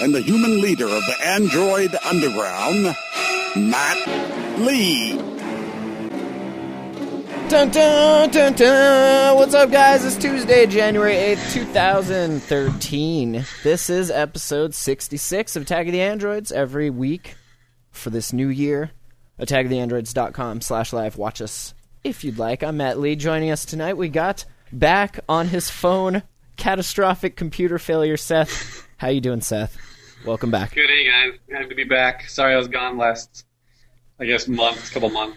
and the human leader of the android underground, Matt Lee. Dun, dun, dun, dun. What's up, guys? It's Tuesday, January 8th, 2013. This is episode 66 of Attack of the Androids every week for this new year. AttackoftheAndroids.com slash live. Watch us if you'd like. I'm Matt Lee. Joining us tonight, we got back on his phone, catastrophic computer failure, Seth. How you doing, Seth? Welcome back. Good day, guys. Happy to be back. Sorry I was gone last, I guess, month, couple months.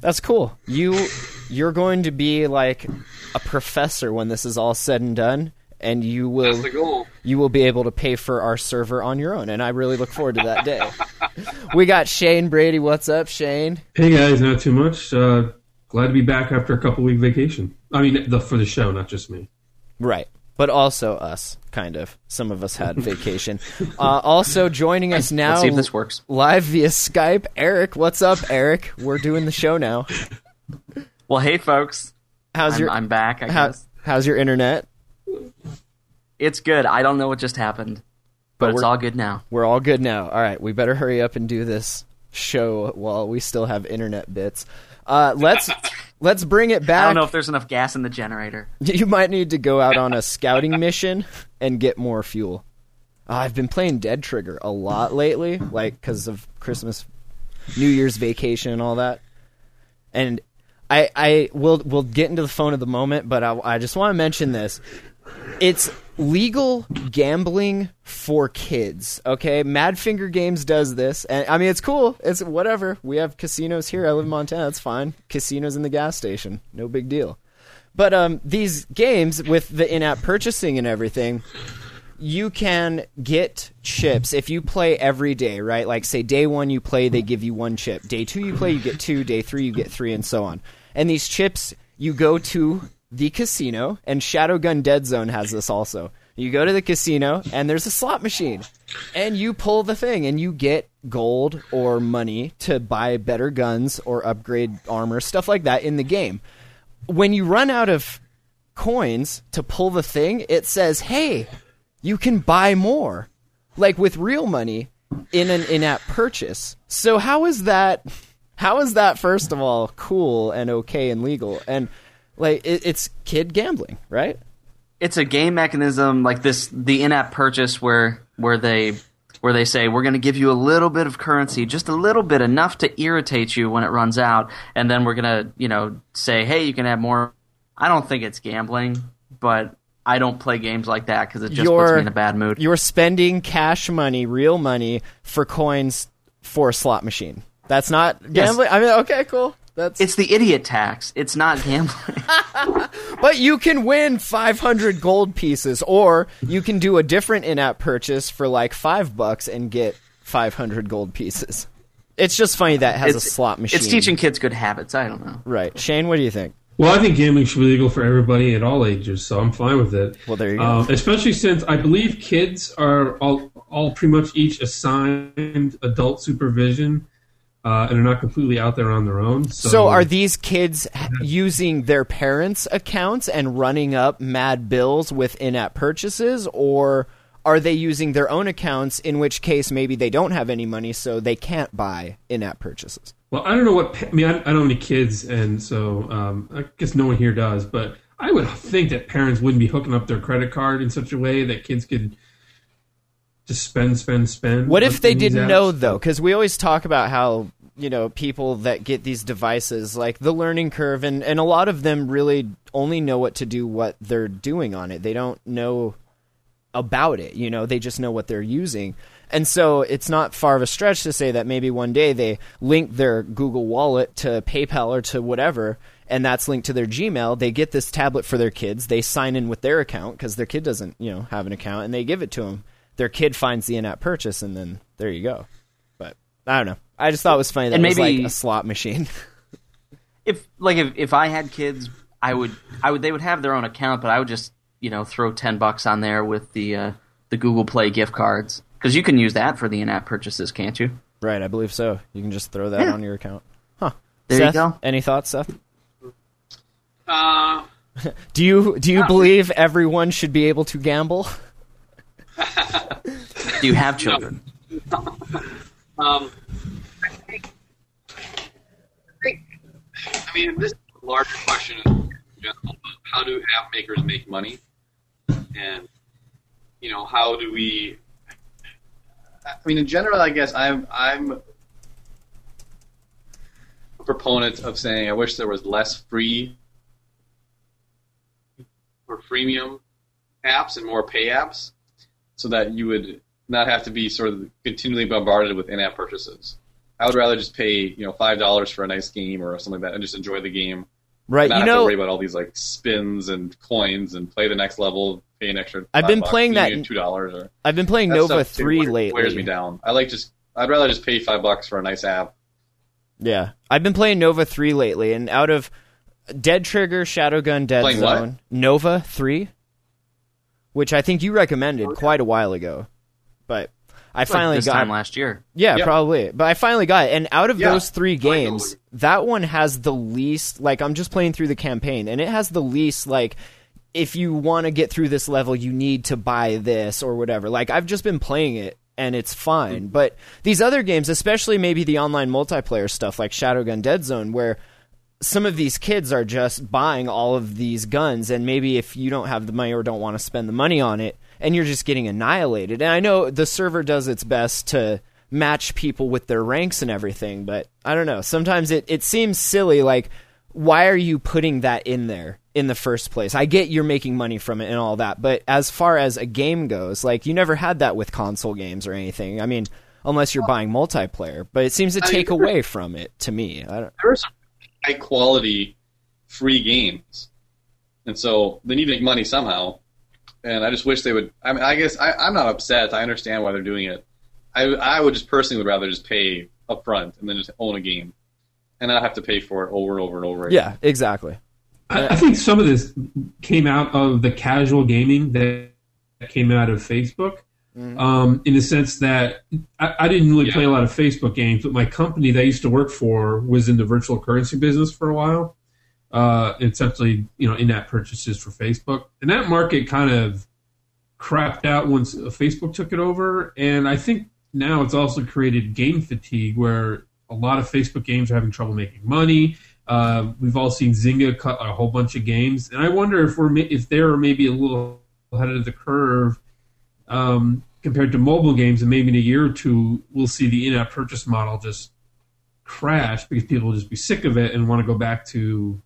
That's cool. You you're going to be like a professor when this is all said and done, and you will That's the goal. you will be able to pay for our server on your own, and I really look forward to that day. we got Shane Brady. What's up, Shane? Hey guys, not too much. Uh, glad to be back after a couple week vacation. I mean, the, for the show, not just me. Right. But also us, kind of. Some of us had vacation. Uh, also joining us now Let's see if this works. live via Skype, Eric. What's up, Eric? We're doing the show now. Well, hey, folks. How's I'm, your I'm back, I how, guess. how's your internet? It's good. I don't know what just happened, but, But it's we're- all good now. We're all good now. All right, we better hurry up and do this show while we still have internet bits. Uh, let's let's bring it back. I don't know if there's enough gas in the generator. You might need to go out on a scouting mission and get more fuel. Uh, I've been playing Dead Trigger a lot lately, like because of Christmas, New Year's vacation, and all that. And I I will we'll get into the phone at the moment, but I, I just want to mention this. It's legal gambling for kids. Okay, Madfinger Games does this, and I mean it's cool. It's whatever. We have casinos here. I live in Montana. That's fine. Casinos in the gas station. No big deal. But um, these games with the in-app purchasing and everything, you can get chips if you play every day, right? Like say day one you play, they give you one chip. Day two you play, you get two. Day three you get three, and so on. And these chips, you go to the casino, and Shadowgun Dead Zone has this also. You go to the casino, and there's a slot machine, and you pull the thing, and you get gold or money to buy better guns or upgrade armor, stuff like that in the game when you run out of coins to pull the thing, it says, "Hey, you can buy more." Like with real money in an in-app purchase. So how is that how is that first of all cool and okay and legal? And like it, it's kid gambling, right? It's a game mechanism like this, the in-app purchase where where they where they say we're going to give you a little bit of currency, just a little bit, enough to irritate you when it runs out, and then we're going to you know say, hey, you can have more. I don't think it's gambling, but I don't play games like that because it just puts You're- me in a bad mood. You're spending cash money, real money for coins for a slot machine. That's not Yes. gambling. I mean, okay, cool. That's It's the idiot tax. It's not gambling. But you can win 500 gold pieces, or you can do a different in-app purchase for like five bucks and get 500 gold pieces. It's just funny that it has a slot machine. It's teaching kids good habits. I don't know. Right, Shane. What do you think? Well, I think gambling should be legal for everybody at all ages, so I'm fine with it. Well, there you go. Um, especially since I believe kids are all, all pretty much each assigned adult supervision, uh, and are not completely out there on their own. So, So, are these kids using their parents' accounts and running up mad bills with in-app purchases, or are they using their own accounts? In which case, maybe they don't have any money, so they can't buy in-app purchases. Well, I don't know what. I mean, I, I don't have any kids, and so um, I guess no one here does. But I would think that parents wouldn't be hooking up their credit card in such a way that kids could just spend, spend, spend. What if they didn't apps. know though? Because we always talk about how you know people that get these devices, like the learning curve, and and a lot of them really only know what to do what they're doing on it. They don't know about it. You know, they just know what they're using. And so it's not far of a stretch to say that maybe one day they link their Google Wallet to PayPal or to whatever, and that's linked to their Gmail. They get this tablet for their kids. They sign in with their account because their kid doesn't, you know, have an account, and they give it to them. Their kid finds the in-app purchase, and then there you go. But I don't know. I just thought it was funny that And it was maybe- like a slot machine. if like if, if I had kids, I would I would they would have their own account, but I would just you know throw ten bucks on there with the uh, the Google Play gift cards because you can use that for the in-app purchases, can't you? right, I believe so. You can just throw that Yeah. on your account. Huh. There you Seth, go. Any thoughts, Seth? Uh, Do you do you believe everyone should be able to gamble? Do you have children? Um, I think, I mean, this is a larger question in general. How do app makers make money? And, you know, how do we, I mean, in general, I guess I'm, I'm a proponent of saying I wish there was less free or freemium apps and more pay apps so that you would not have to be sort of continually bombarded with in-app purchases. I would rather just pay, you know, five dollars for a nice game or something like that, and just enjoy the game. Right. not You have to worry about all these like spins and coins and play the next level, pay an extra. I've been bucks, playing that- two dollars I've been playing Nova three wears, lately. Wears me down. I like just. I'd rather just pay five bucks for a nice app. Yeah, I've been playing Nova three lately, and out of Dead Trigger, Shadowgun, Dead Playing what? Zone, Nova three, which I think you recommended oh, quite a while ago, I Like finally this got time last year. Yeah, Yeah. probably. But I finally got it. And out of Yeah, those three I know. games, that one has the least like I'm just playing through the campaign and it has the least like if you want to get through this level you need to buy this or whatever. Like I've just been playing it and it's fine. Mm-hmm. But these other games, especially maybe the online multiplayer stuff like Shadowgun Dead Zone where some of these kids are just buying all of these guns and maybe if you don't have the money or don't want to spend the money on it and you're just getting annihilated. And i know the server does its best to match people with their ranks and everything but i don't know. Sometimes it, it seems silly like why are you putting that in there in the first place? I get you're making money from it and all that but as far as a game goes like you never had that with console games or anything. I mean unless you're buying multiplayer but it seems to I- take away from it to me. I don't, There are some high quality free games, and so they need to make money somehow. And I just wish they would. I mean, I guess I, I'm not upset. I understand why they're doing it. I I would just personally would rather just pay up front and then just own a game, and not have to pay for it over and over and over. again. yeah exactly I, I think some of this came out of the casual gaming that came out of Facebook. Um, in the sense that I, I didn't really Yeah. play a lot of Facebook games, but my company that I used to work for was in the virtual currency business for a while. Uh, essentially, you know, in-app purchases for Facebook, and that market kind of crapped out once Facebook took it over. And I think now it's also created game fatigue, where a lot of Facebook games are having trouble making money. Uh, we've all seen Zynga cut a whole bunch of games, and I wonder if we're if they're maybe a little ahead of the curve um, compared to mobile games, and maybe in a year or two we'll see the in-app purchase model just crash because people will just be sick of it and want to go back to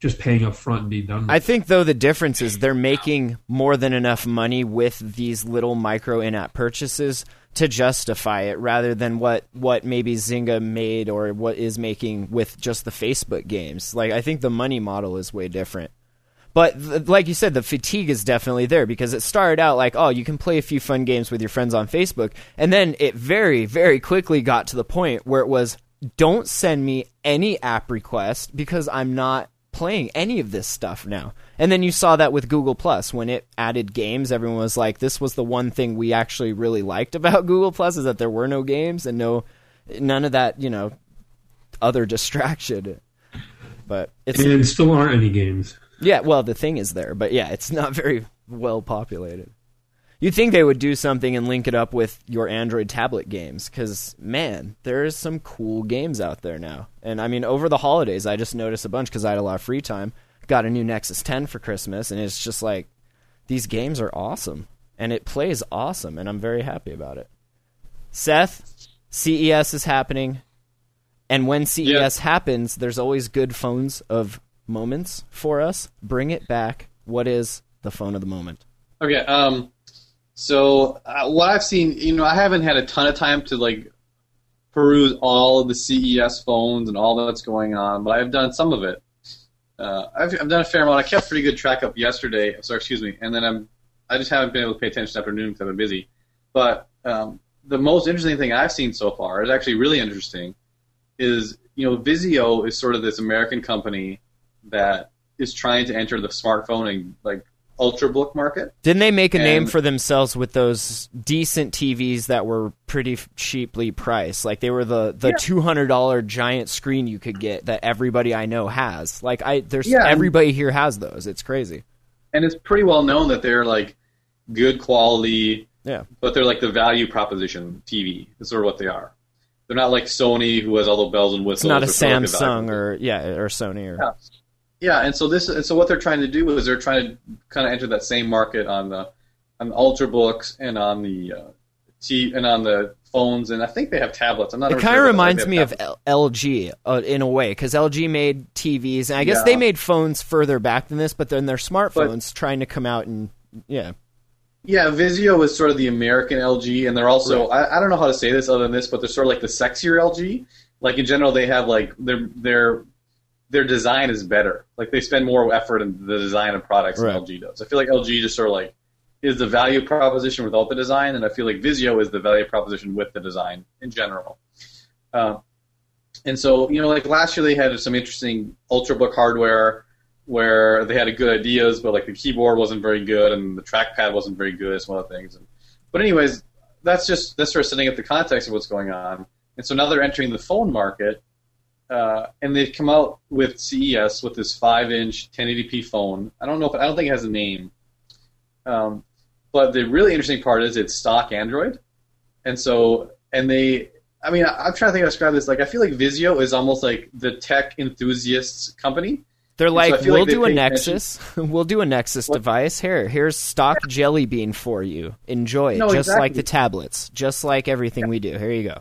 just paying up front and be done. With I think though the difference is they're making more than enough money with these little micro in-app purchases to justify it rather than what what maybe Zynga made or what is making with just the Facebook games. Like I think the money model is way different. But th- like you said, the fatigue is definitely there because it started out like, oh, you can play a few fun games with your friends on Facebook, and then it very, very quickly got to the point where it was, don't send me any app request because I'm not playing any of this stuff now. And then you saw that with Google Plus when it added games, everyone was like, this was the one thing we actually really liked about Google Plus is that there were no games and no, none of that, you know, other distraction. But it's and still aren't any games. yeah, well, the thing is there, but yeah, it's not very well populated. You'd think they would do something and link it up with your Android tablet games, because man, there's some cool games out there now. And I mean, over the holidays, I just noticed a bunch because I had a lot of free time. Got a new Nexus 10 for Christmas, and it's just like these games are awesome, and it plays awesome, and I'm very happy about it. Seth, CES is happening, and when CES happens, there's always good phones of moments for us. Bring it back. What is the phone of the moment? Okay. Um. So uh, what I've seen, you know, I haven't had a ton of time to like peruse all of the CES phones and all that's going on, but I've done some of it. Uh, I've, I've done a fair amount. I kept pretty good track up yesterday. Sorry, excuse me. And then I'm I just haven't been able to pay attention this afternoon because I've been busy. But um, the most interesting thing I've seen so far is actually really interesting. Is you know Vizio is sort of this American company that is trying to enter the smartphone and like ultrabook market. Didn't they make a name for themselves with those decent TVs that were pretty cheaply priced? Like they were the the Yeah. two hundred dollar giant screen you could get that everybody I know has. Like I, there's Yeah, and- everybody here has those. It's crazy. and it's pretty well known that they're like good quality, Yeah. but they're like the value proposition TV. Is sort of what they are. They're not like Sony, who has all the bells and It's whistles. not a They're sort of like Samsung or yeah or Sony or Yeah. Yeah, and so this, and so what they're trying to do is they're trying to kind of enter that same market on the, on the ultrabooks and on the, uh, T and on the phones, and I think they have tablets. I'm not. It kind of but reminds me of. L- LG uh, in a way because LG made TVs and I guess Yeah. they made phones further back than this, but then they're smartphones trying to come out and yeah. Yeah, Vizio is sort of the American LG, and they're also I, I don't know how to say this other than this, but they're sort of like the sexier LG. Like in general, they have like their their their design is better. Like they spend more effort in the design of products Right. than LG does. I feel like LG just sort of like is the value proposition without the design, and I feel like Vizio is the value proposition with the design in general. Uh, and so you know, like last year they had some interesting ultrabook hardware where they had good ideas, but like the keyboard wasn't very good and the trackpad wasn't very good. As some other things. And, But anyways, that's just that's sort of setting up the context of what's going on. And so now they're entering the phone market, uh, and they've come out with CES with this five-inch 1080p phone. I don't know if I don't think it has a name, um, but the really interesting part is it's stock Android, and so and they. I mean, I- I'm trying to think how to describe this. Like, I feel like Vizio is almost like the tech enthusiasts company. They're like, feel we'll like they do a Nexus. we'll do a Nexus device. Here, here's stock jelly bean for you. Enjoy it, No, just like the tablets, just like everything we do. Here you go.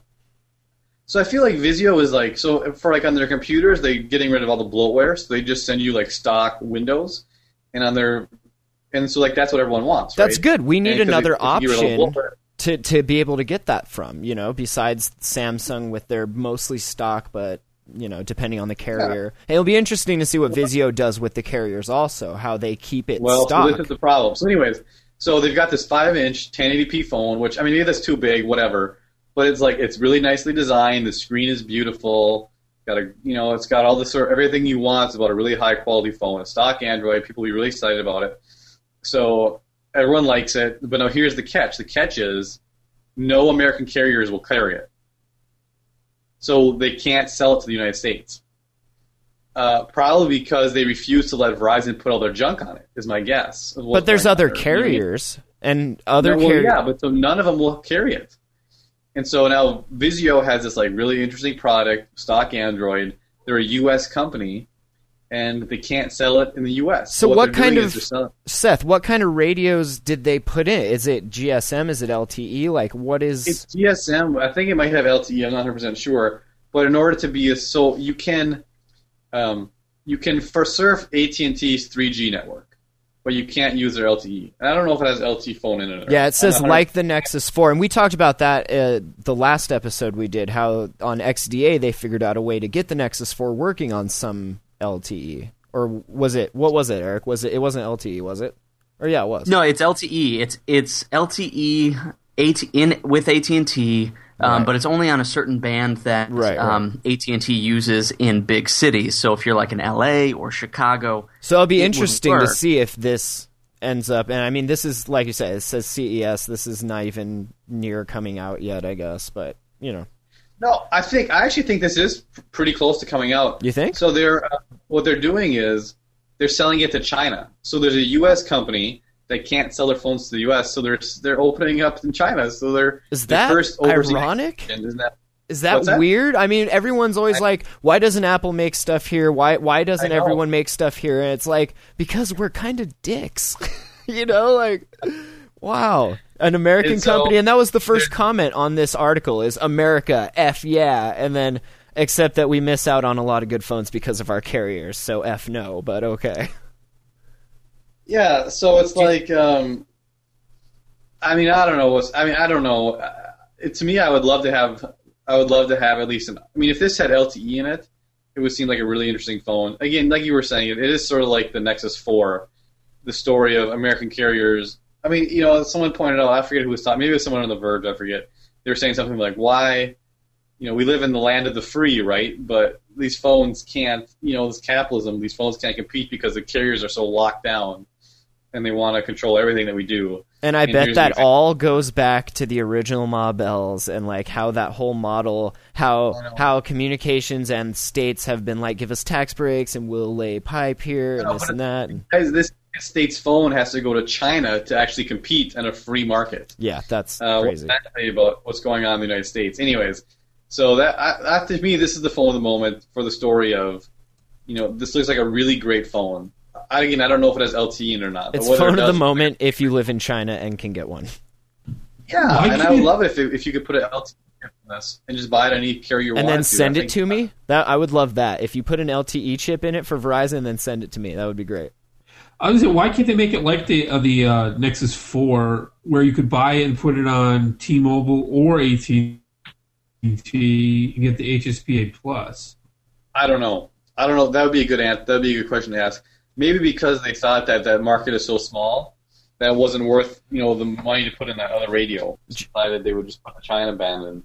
So I feel like Vizio is like so for like on their computers they're getting rid of all the bloatware, so they just send you like stock Windows, and on their and so like that's what everyone wants. That's right? good. We need And another if- if you get rid of option to to be able to get that from. You know, besides Samsung with their mostly stock, but you know, depending on the carrier, it'll be interesting to see what Vizio does with the carriers. Also, how they keep it Well, stock. so this is the problem. So, anyways, so they've got this five-inch 1080p phone, which I mean, maybe that's too big, whatever. But it's like it's really nicely designed. The screen is beautiful. Got a, you know, it's got all the sort of everything you want. It's about a really high-quality phone. It's stock Android. People will be really excited about it. So everyone likes it. But now here's the catch. The catch is no American carriers will carry it. So they can't sell it to the United States. Uh, probably because they refuse to let Verizon put all their junk on it. Is my guess. but there's other on there. You know what I mean? carriers and other No, well, carriers. yeah, but so none of them will carry it. And so now Vizio has this like really interesting product, stock Android. They're a U.S. company, and they can't sell it in the U.S. So what they're kind of- is they're selling- Seth, what kind of radios did they put in? Is it GSM? Is it LTE? Like, what is? It's GSM. I think it might have LTE. I'm not 100 percent sure. But in order to be a so you can, um, you can for surf AT and T's 3G network, but you can't use their LTE. And I don't know if it has LTE phone in it. or Yeah, it says like the Nexus 4, and we talked about that uh, the last episode we did. How on XDA they figured out a way to get the Nexus 4 working on some LTE, or was it? What was it, Eric? Was it? It wasn't LTE, was it? Or yeah, it was. No, it's LTE. It's it's LTE AT, in with AT and T, um, Right. but it's only on a certain band that Right, right. um, AT and T uses in big cities. So if you're like in LA or Chicago, So it'll be it interesting to see if this ends up. And I mean, this is like you said, it says CES. This is not even near coming out yet, I guess. But you know, No, I think I actually think this is pretty close to coming out. You think? So they're uh, what they're doing is they're selling it to China. So there's a U.S. company that can't sell their phones to the U.S. So they're they're opening up in China. So they're is the that first overseas ironic? Isn't that? Is that, that? weird? I mean, everyone's always I- like, "Why doesn't Apple make stuff here? Why why doesn't everyone make stuff here?" And it's like because we're kind of dicks, you know. Like, wow, an American And so- company, and that was the first comment on this article: is America f yeah, and then except that we miss out on a lot of good phones because of our carriers, so f no. But okay, Yeah. So it's like, um, I mean, I don't know. What's, I mean, I don't know. Uh, it, to me, I would love to have. I would love to have at least an. I mean, if this had LTE in it, it would seem like a really interesting phone. Again, like you were saying, it, it is sort of like the Nexus Four, the story of American carriers. I mean, you know, someone pointed out. I forget who was talking. Maybe it was someone on the Verge. I forget. they were saying something like, "Why, you know, we live in the land of the free, right? But these phones can't, you know, this capitalism, these phones can't compete because the carriers are so locked down, and they want to control everything that we do." And I And bet that all goes back to the original Ma Bells and like how that whole model, how how communications and states have been like, give us tax breaks and we'll lay pipe here and No, this and that. Guys, this state's phone has to go to China to actually compete in a free market. yeah, that's Uh, crazy. tell you about what's going on in the United States? Anyways, so that, I, that to me, this is the phone of the moment for the story of, you know, this looks like a really great phone. I, again, I don't know if it has LTE in it or not. It's whether it phone of the moment if you live in China and can get one. Yeah, Why and I would it- love it if, it, if you could put an LTE in this and just buy it on any carrier you and wanted then to. send I it to me. That I would love that. If you put an LTE chip in it for Verizon, and then send it to me. That would be great. I was saying, why can't they make it like the uh, the uh, Nexus Four, where you could buy it and put it on T-Mobile or AT and get the HSPA Plus? I don't know. I don't know. That would be a good answer. That would be a good question to ask. Maybe because they thought that that market is so small that it wasn't worth you know the money to put in that other radio. Decided they would just put the China band in.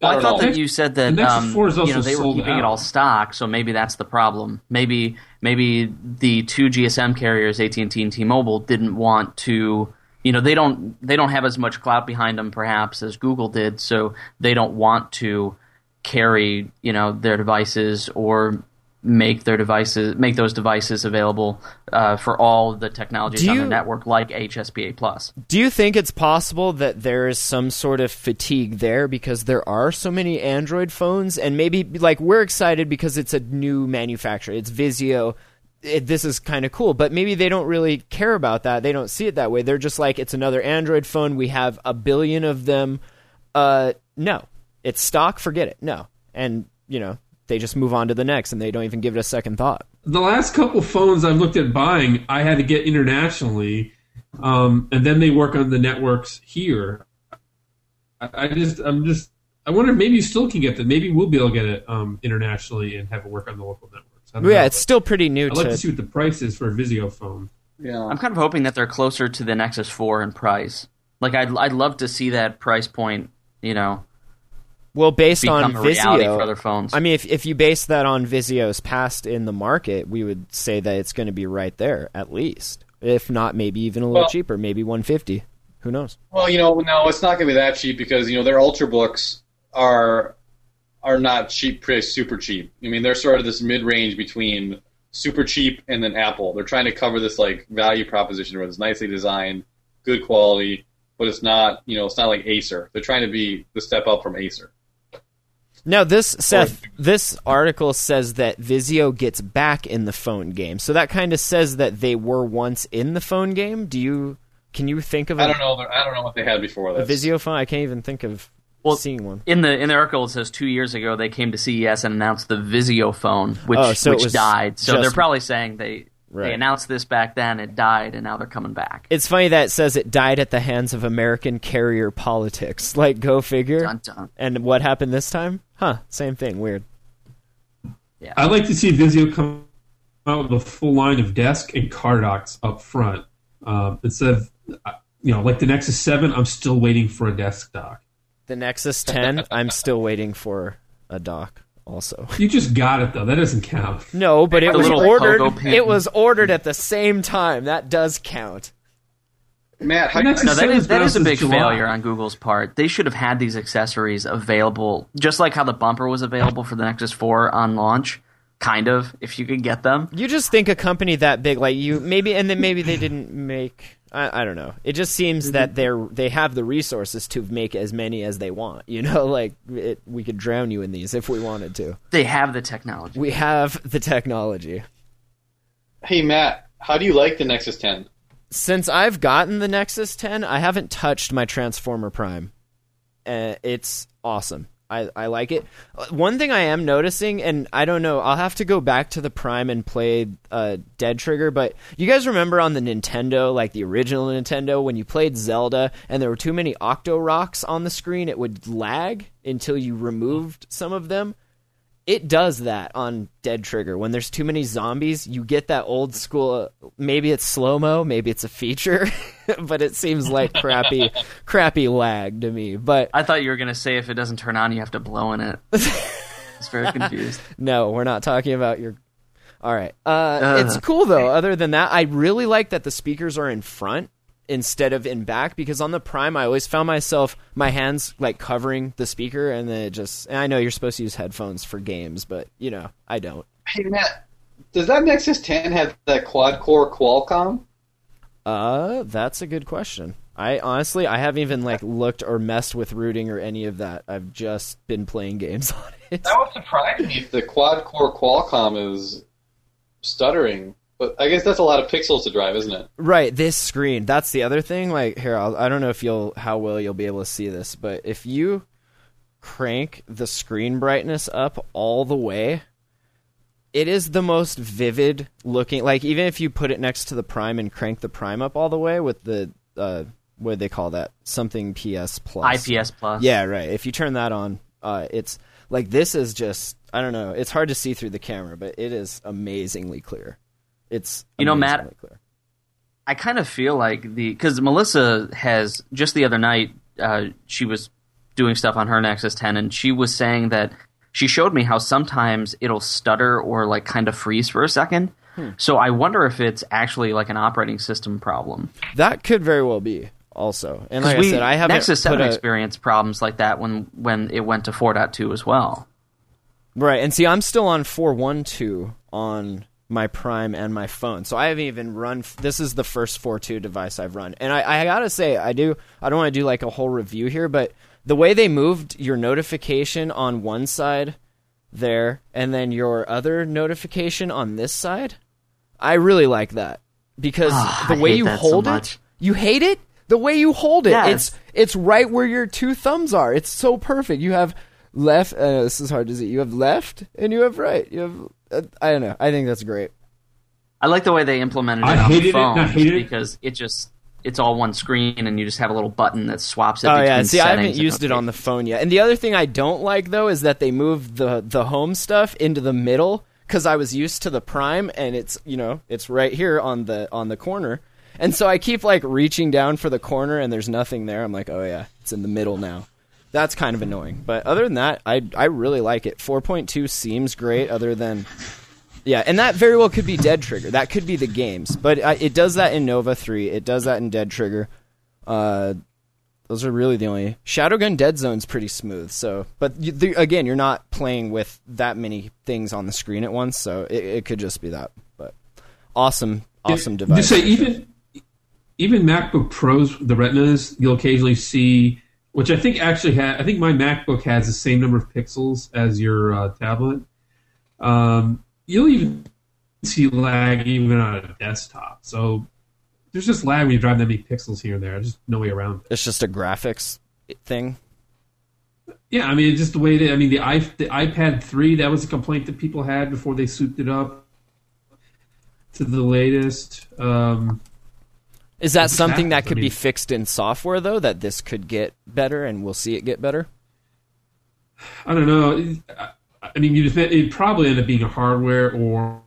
Well, I, don't thought know. that you said that um, 4 is also you know they were sold keeping it all stock, so maybe that's the problem. Maybe maybe the two GSM carriers, AT and T and T-Mobile, didn't want to. You know, they don't they don't have as much clout behind them, perhaps, as Google did, so they don't want to carry you know their devices or make their devices make those devices available uh, for all the technologies Do on the network, like HSPA Plus. Do you think it's possible that there is some sort of fatigue there because there are so many Android phones and maybe like we're excited because it's a new manufacturer. It's Vizio. It, this is kind of cool, but maybe they don't really care about that. They don't see it that way. They're just like it's another Android phone. We have a billion of them. Uh no. It's stock, forget it. No. And, you know, they just move on to the next and they don't even give it a second thought. The last couple phones I've looked at buying, I had to get internationally, um, and then they work on the networks here. I, I just, I'm just, I wonder if maybe you still can get them. Maybe we'll be able to get it um, internationally and have it work on the local networks. I don't yeah, know, it's still pretty new I'd like to to see what the price is for a Vizio phone. Yeah. I'm kind of hoping that they're closer to the Nexus 4 in price. Like I'd I'd love to see that price point, you know, Well, based on a Vizio, for other phones. I mean, if if you base that on Vizio's past in the market, we would say that it's going to be right there at least. If not, maybe even a little Well- cheaper, maybe 150. Who knows? Well, you know, no, it's not going to be that cheap because you know their ultrabooks are are not cheap, pretty super cheap. I mean, they're sort of this mid range between super cheap and then Apple. They're trying to cover this like value proposition where it's nicely designed, good quality, but it's not you know it's not like Acer. They're trying to be the step up from Acer. Now, this Seth, this article says that Vizio gets back in the phone game, so that kind of says that they were once in the phone game. Do you? Can you think of a, I don't know. I don't know what they had before a. Vizio phone? I can't even think of Well, seeing one. in the in the article it says two years ago they came to CES and announced the Vizio phone, oh, which Oh, so which died. So just- they're probably saying they Right. they announced this back then, it died, and now they're coming back. It's funny that it says it died at the hands of American carrier politics. Like, go figure. Dun, dun. And what happened this time? Huh? Same thing. Weird. Yeah. I'd like to see Vizio come out with a full line of desk and car docks up front um, instead of, uh, you know, like the Nexus Seven. I'm still waiting for a desk dock. The Nexus 10, I'm still waiting for a dock. Also, You just got it though. That doesn't count. no, but it was ordered. It was ordered at the same time. That does count. Matt, how, The Nexus No, that Seven's that been a big July. failure on Google's part. They should have had these accessories available, just like how the bumper was available for the Nexus 4 on launch. Kind of, if you could get them. You just think a company that big, like you, maybe, and then maybe they didn't make. I, I don't know. It just seems that mm-hmm. they're they have the resources to make as many as they want. You know, like it, we could drown you in these if we wanted to. They have the technology. We have the technology. hey Matt, how do you like the Nexus 10? Since I've gotten the Nexus 10, I haven't touched my Transformer Prime. Uh, it's awesome. I, I like it. Uh, One thing I am noticing, and I don't know, I'll have to go back to the Prime and play uh, Dead Trigger, but you guys remember on the Nintendo, like the original Nintendo, when you played Zelda and there were too many Octoroks on the screen, it would lag until you removed some of them? It does that on Dead Trigger. When there's too many zombies, you get that old school. Maybe it's slow mo, maybe it's a feature. but it seems like crappy, crappy lag to me. But I thought you were gonna say if it doesn't turn on, you have to blow in it. It's very confused. no, we're not talking about your. All right, uh, Ugh. it's cool though. Other than that, I really like that the speakers are in front instead of in back because on the Prime, I always found myself my hands like covering the speaker, and then it just. And I know you're supposed to use headphones for games, but you know I don't. Hey Matt, does that Nexus 10 have that quad core Qualcomm? Uh, that's a good question. I honestly, I haven't even like looked or messed with routing or any of that. I've just been playing games on it. That would surprise me if the quad core Qualcomm is stuttering. But I guess that's a lot of pixels to drive, isn't it? Right, this screen. That's the other thing. Like here, I'll, I don't know if you'll how well you'll be able to see this, but if you crank the screen brightness up all the way, it is the most vivid looking. Like even if you put it next to the Prime and crank the Prime up all the way with the uh, what do they call that? Something PS Plus. IPS plus. Yeah, right. If you turn that on, uh, it's like this is just I don't know. It's hard to see through the camera, but it is amazingly clear. It's You know, Matt, clear. I kind of feel like the because Melissa has just the other night uh, she was doing stuff on her Nexus 10 and she was saying that she showed me how sometimes it'll stutter or like kind of freeze for a second. Hmm. So I wonder if it's actually like an operating system problem. That could very well be also. And like we, I said, I haven't Nexus 7 a, experienced problems like that when when it went to 4.2 as well. right. And see, I'm still on 412 on my Prime and my phone, so I haven't even run. This is the first 4.2 device I've run, and I, I gotta say, I do. I don't want to do like a whole review here, but the way they moved your notification on one side there, and then your other notification on this side, I really like that because Ah, the way you that so hold it, you hate it. The way you hold it, Yes. it's it's right where your two thumbs are. It's so perfect. You have left. Uh, this is hard to see. You have left and you have right. You have. I don't know. I think that's great. I like the way they implemented it I on hated the it, phone I hated because it just it's all one screen and you just have a little button that swaps it. Oh between yeah. See, I haven't used it on the phone yet. And the other thing I don't like though is that they moved the the home stuff into the middle because I was used to the Prime and it's you know it's right here on the on the corner. And so I keep like reaching down for the corner and there's nothing there. I'm like, oh yeah, it's in the middle now. That's kind of annoying. But other than that, I I really like it. 4.2 seems great. Other than yeah, and that very well could be Dead Trigger. That could be the games, but I, it does that in Nova Three. It does that in Dead Trigger. Uh, those are really the only Shadowgun Dead Zone's pretty smooth. So, but you, the, again, you're not playing with that many things on the screen at once, so it, it could just be that. But awesome, awesome device. Just say even even MacBook Pros, the Retinas, you'll occasionally see, which I think actually had. I think my MacBook has the same number of pixels as your uh, tablet. Um, you'll even see lag even on a desktop. So there's just lag when you drive that many pixels here and there. There's just no way around it. it's just a graphics thing. Yeah, I mean, it's just the way that I mean, the, i the iPad 3, that was a complaint that people had before they souped it up to the latest. Um, Is that something that happens. I could be fixed in software though? That this could get better, and we'll see it get better. I don't know. I- mean, it probably end up being a hardware or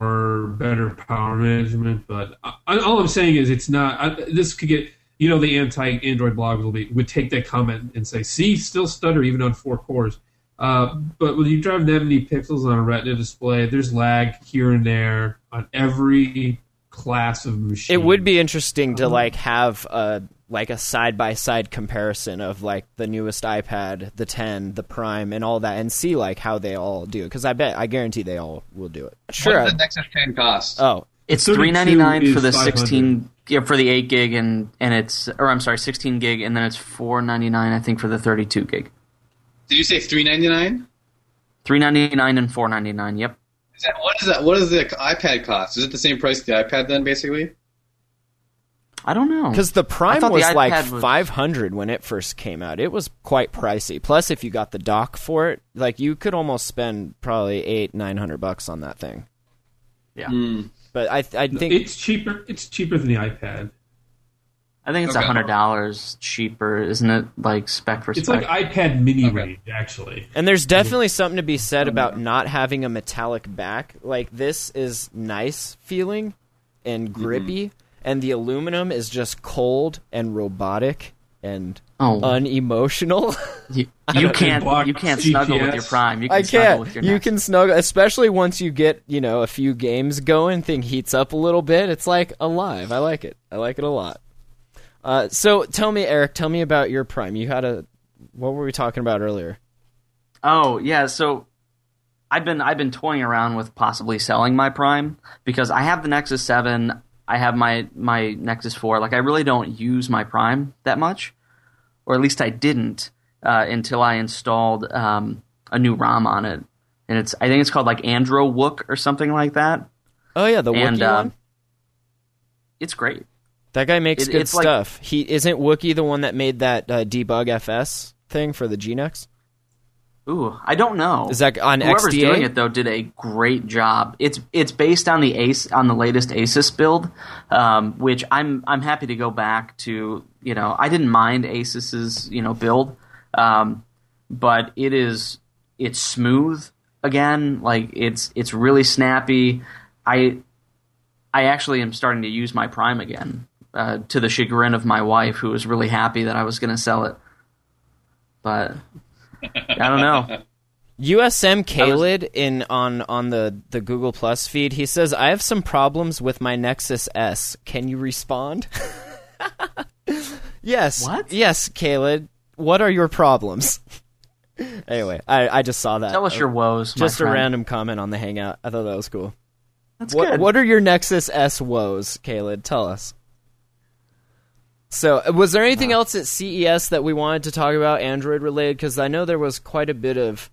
or better power management. But I, all I'm saying is, it's not. I, this could get. You know, the anti-Android blog will be would take that comment and say, "See, still stutter even on four cores." Uh, but when you drive that many pixels on a Retina display, there's lag here and there on every class of machine. It would be interesting Uh-huh. to like have a like a side by side comparison of like the newest iPad, the 10, the Prime, and all that, and see like how they all do. Because I bet, I guarantee they all will do it. Sure. What does the Nexus 10 cost? oh, It's three ninety nine for the sixteen yeah, for the eight gig and and it's or I'm sorry, sixteen gig and then it's four ninety nine I think for the thirty two gig. Did you say 399? Three ninety nine and four ninety nine. Yep. Is that, what is that? What does the iPad cost? Is it the same price as the iPad then, basically? I don't know. because the Prime thought the was like was- 500 when it first came out. It was quite pricey. Plus, if you got the dock for it, like you could almost spend probably eight, nine hundred bucks on that thing. Yeah. Hmm. But I, I think It's cheaper. It's cheaper than the iPad. I think it's a Okay. hundred dollars cheaper, isn't it? Like spec for spec, It's spec. like iPad Mini Okay. range, actually. And there's definitely something to be said about not having a metallic back. Like this is nice feeling and grippy, and the aluminum is just cold and robotic and Oh. unemotional. You, you can't block you can't snuggle with your prime. You can I snuggle can't. with your You can snuggle, especially once you get you know a few games going. Thing heats up a little bit. It's like alive. I like it. I like it a lot. Uh, so tell me, Eric. Tell me about your Prime. You had a. What were we talking about earlier? Oh yeah, so I've been I've been toying around with possibly selling my Prime because I have the Nexus Seven, I have my my Nexus Four. Like I really don't use my Prime that much, or at least I didn't uh, until I installed um, a new ROM on it, and it's I think it's called like Androwook or something like that. Oh yeah, the and Wookiee uh, one. it's great. That guy makes it- good it's like- stuff. he isn't Wookiee the one that made that uh, debug FS thing for the GNex. Ooh, I don't know. Is that on Whoever's XDA? doing it though did a great job. It's it's based on the Ace on the latest Asus build, um, which I'm I'm happy to go back to. You know, I didn't mind Asus's you know build, um, but it is it's smooth again. Like it's it's really snappy. I I actually am starting to use my Prime again, uh, to the chagrin of my wife, who was really happy that I was going to sell it. But I don't know. USM Khalid in on on the the Google Plus feed. He says, "I have some problems with my Nexus S. Can you respond?" yes. What? Yes, Khalid. What are your problems? anyway, I I just saw that. Tell us your woes. just a random comment on the Hangout. I thought that was cool. That's What good. what are your Nexus S woes, Khalid? Tell us. So, uh, was there anything else at CES that we wanted to talk about Android related? Because I know there was quite a bit of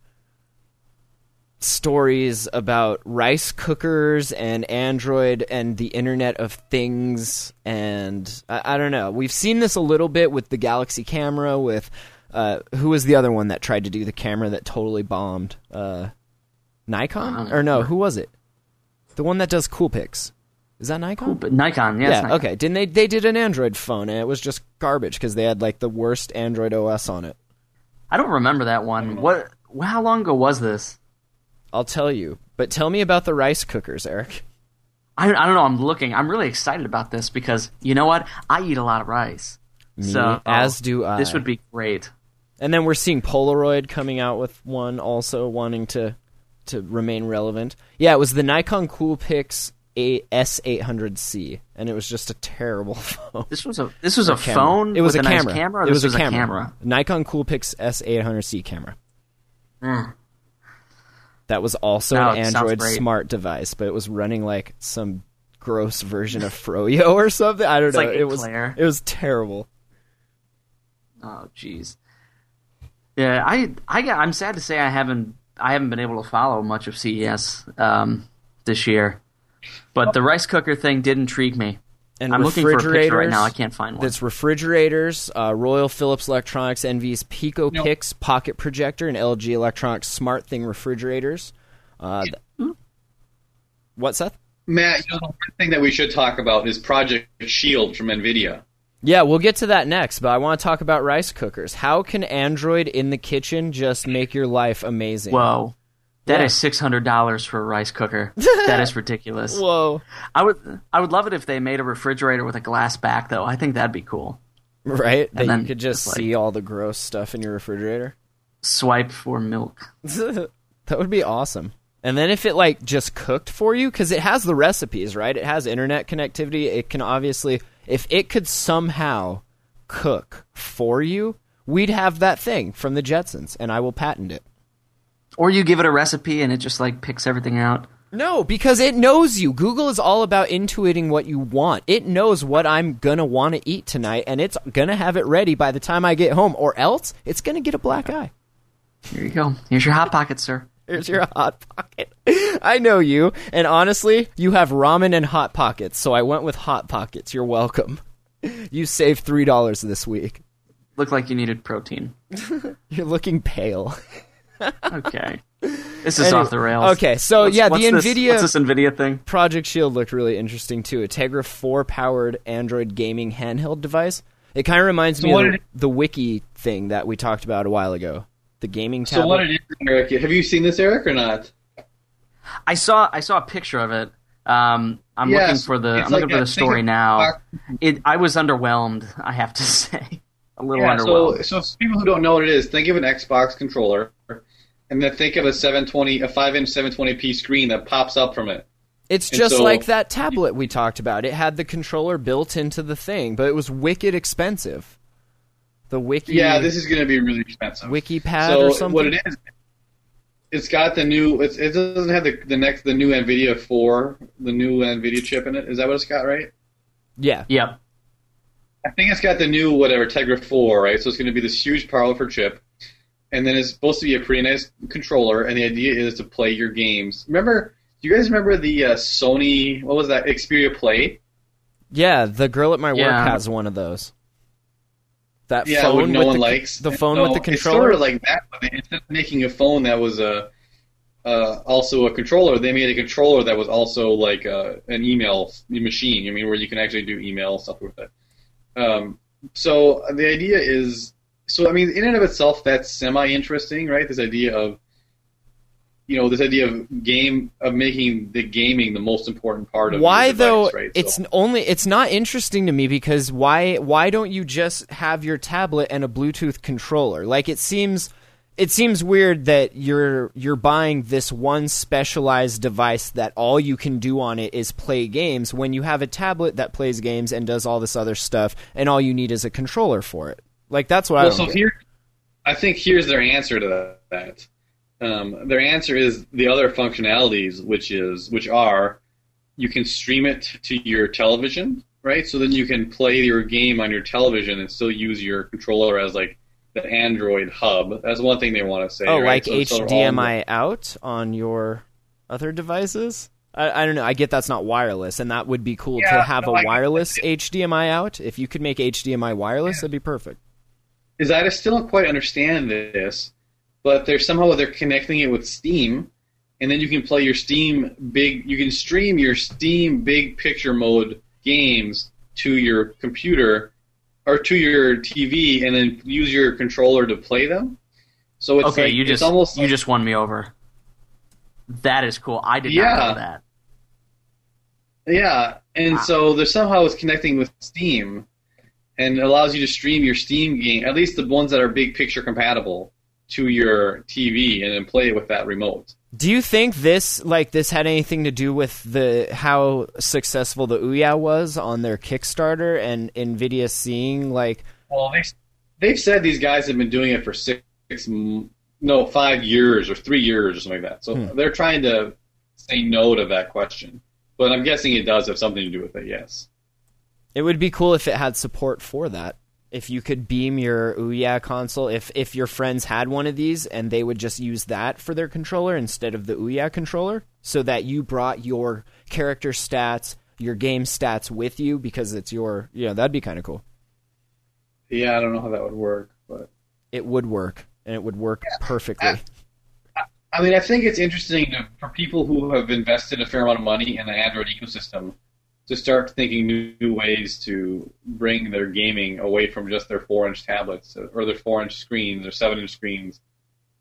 stories about rice cookers and Android and the Internet of Things, and I, I don't know. We've seen this a little bit with the Galaxy camera. With uh, who was the other one that tried to do the camera that totally bombed? Uh, Nikon or no? Who was it? The one that does Coolpix. Is that Nikon? But Nikon, yeah. yeah. Nikon. Okay. Didn't they? They did an Android phone, and it was just garbage because they had like the worst Android OS on it. I don't remember that one. What? How long ago was this? I'll tell you. But tell me about the rice cookers, Eric. I, I don't know. I'm looking. I'm really excited about this because you know what? I eat a lot of rice. so as do I. This would be great. And then we're seeing Polaroid coming out with one also wanting to to remain relevant. Yeah, it was the Nikon Coolpix S800C, and it was just a terrible phone. This was a this was a Camera. phone. It was with a nice camera. camera. It was, this a, camera. camera. Nikon Coolpix S800C camera. That was also No, an Android smart device, but it was running like some gross version of Froyo or something. I don't It's know. like it was it was terrible. Oh, jeez. Yeah, I I got, I'm sad to say I haven't I haven't been able to follow much of CES um, this year, but the rice cooker thing did intrigue me. And I'm looking for a picture right now. I can't find one. That's refrigerators, uh, Royal Philips Electronics, NV's PicoPix pocket projector, and LG Electronics Smart ThinQ refrigerators. Uh, th- what, Seth? Matt, you know, the thing that we should talk about is Project Shield from NVIDIA. Yeah, we'll get to that next, but I want to talk about rice cookers. How can Android in the kitchen just make your life amazing? Whoa, that Yeah. is six hundred dollars for a rice cooker. that is ridiculous. Whoa. I would I would love it if they made a refrigerator with a glass back though. I think that'd be cool. Right? That you could just just, like- see all the gross stuff in your refrigerator? Swipe for milk. that would be awesome. And then if it like just cooked for you, because it has the recipes, right? It has internet connectivity. It can obviously, if it could somehow cook for you, we'd have that thing from the Jetsons, and I will patent it. Or you give it a recipe and it just like picks everything out. No, because it knows you. Google is all about intuiting what you want. It knows what I'm gonna want to eat tonight, and it's gonna have it ready by the time I get home, or else it's gonna get a black eye. Here you go. Here's your hot pocket, sir. Here's your hot pocket. I know you, and honestly, you have ramen and hot pockets, so I went with hot pockets. You're welcome. You saved three dollars this week. Looked like you needed protein. You're looking pale. Okay. This is Anyway, off the rails. okay, so What's- yeah, what's the this- NVIDIA What's this NVIDIA thing? Project Shield looked really interesting too. A Tegra 4 powered Android gaming handheld device. It kind of reminds me of it- the, the Wiki thing that we talked about a while ago. The gaming So tablet. what it is, Eric? Have you seen this, Eric, or not? I saw I saw a picture of it um, I'm Yes, looking for the I'm looking for the story now. It I was underwhelmed. I have to say, a little Yeah, so, underwhelmed. so for people who don't know what it is, think of an Xbox controller, and then think of a 720, a five-inch 720p screen that pops up from it. It's And just so- like that tablet we talked about. It had the controller built into the thing, but it was wicked expensive. The wiki, Yeah, this is going to be really expensive. WikiPad so or something. what it is, it's got the new. It's, it doesn't have the the next the new Nvidia four, the new Nvidia chip in it. Is that what it's got? Right. yeah, Yep. I think it's got the new whatever Tegra 4, right? So it's going to be this huge powerful chip, and then it's supposed to be a pretty nice controller. And the idea is to play your games. Remember? Do you guys remember the uh, Sony? What was that? Xperia Play. yeah. The girl at my Yeah. work has one of those. That Yeah, phone what no with one the, likes. the phone No, with the controller. It's controller. sort of like that, but they- instead of making a phone that was a uh, also a controller, they made a controller that was also like uh, an email machine. I mean, where you can actually do email stuff with it. Um, so the idea is, so I mean, in and of itself, that's semi interesting, right? This idea of, you know, this idea of game of making the gaming the most important part of why device, though right? it's So- only it's not interesting to me because why why don't you just have your tablet and a bluetooth controller like it seems it seems weird that you're you're buying this one specialized device that all you can do on it is play games when you have a tablet that plays games and does all this other stuff and all you need is a controller for it like that's what I well, so get. here, I think here's their answer to that. Um, their answer is the other functionalities, which is which are you can stream it to your television, right? So then you can play your game on your television and still use your controller as like the Android hub. That's one thing they want to say. oh right? like So it's sort of all- HDMI out on your other devices I, I don't know. I get that's not wireless, and that would be cool to have no, a wireless. HDMI out. If you could make HDMI wireless, that'd be perfect. Is I still don't quite understand this, but they're somehow they're connecting it with Steam, and then you can play your Steam big. You can stream your Steam big picture mode games to your computer or to your TV, and then use your controller to play them. So it's okay, like, you it's just almost you like- just won me over. That is cool. I did Yeah. not know that. Yeah, and Wow. so there's somehow it's connecting with Steam, and it allows you to stream your Steam game, at least the ones that are big picture compatible, to your TV, and then play it with that remote. Do you think this like this had anything to do with the how successful the Ouya was on their Kickstarter and Nvidia seeing like Well, they they've said these guys have been doing it for six, no, five years or three years or something like that. So Hmm. they're trying to say no to that question, but I'm guessing it does have something to do with it. Yes. It would be cool if it had support for that. If you could beam your Ouya console, if if your friends had one of these and they would just use that for their controller instead of the Ouya controller, so that you brought your character stats, your game stats with you because it's your, you know, that'd be kind of cool. Yeah, I don't know how that would work, but It would work, and it would work perfectly. I mean, I think it's interesting to, for people who have invested a fair amount of money in the Android ecosystem to start thinking new, new ways to bring their gaming away from just their four-inch tablets or their four-inch screens or seven-inch screens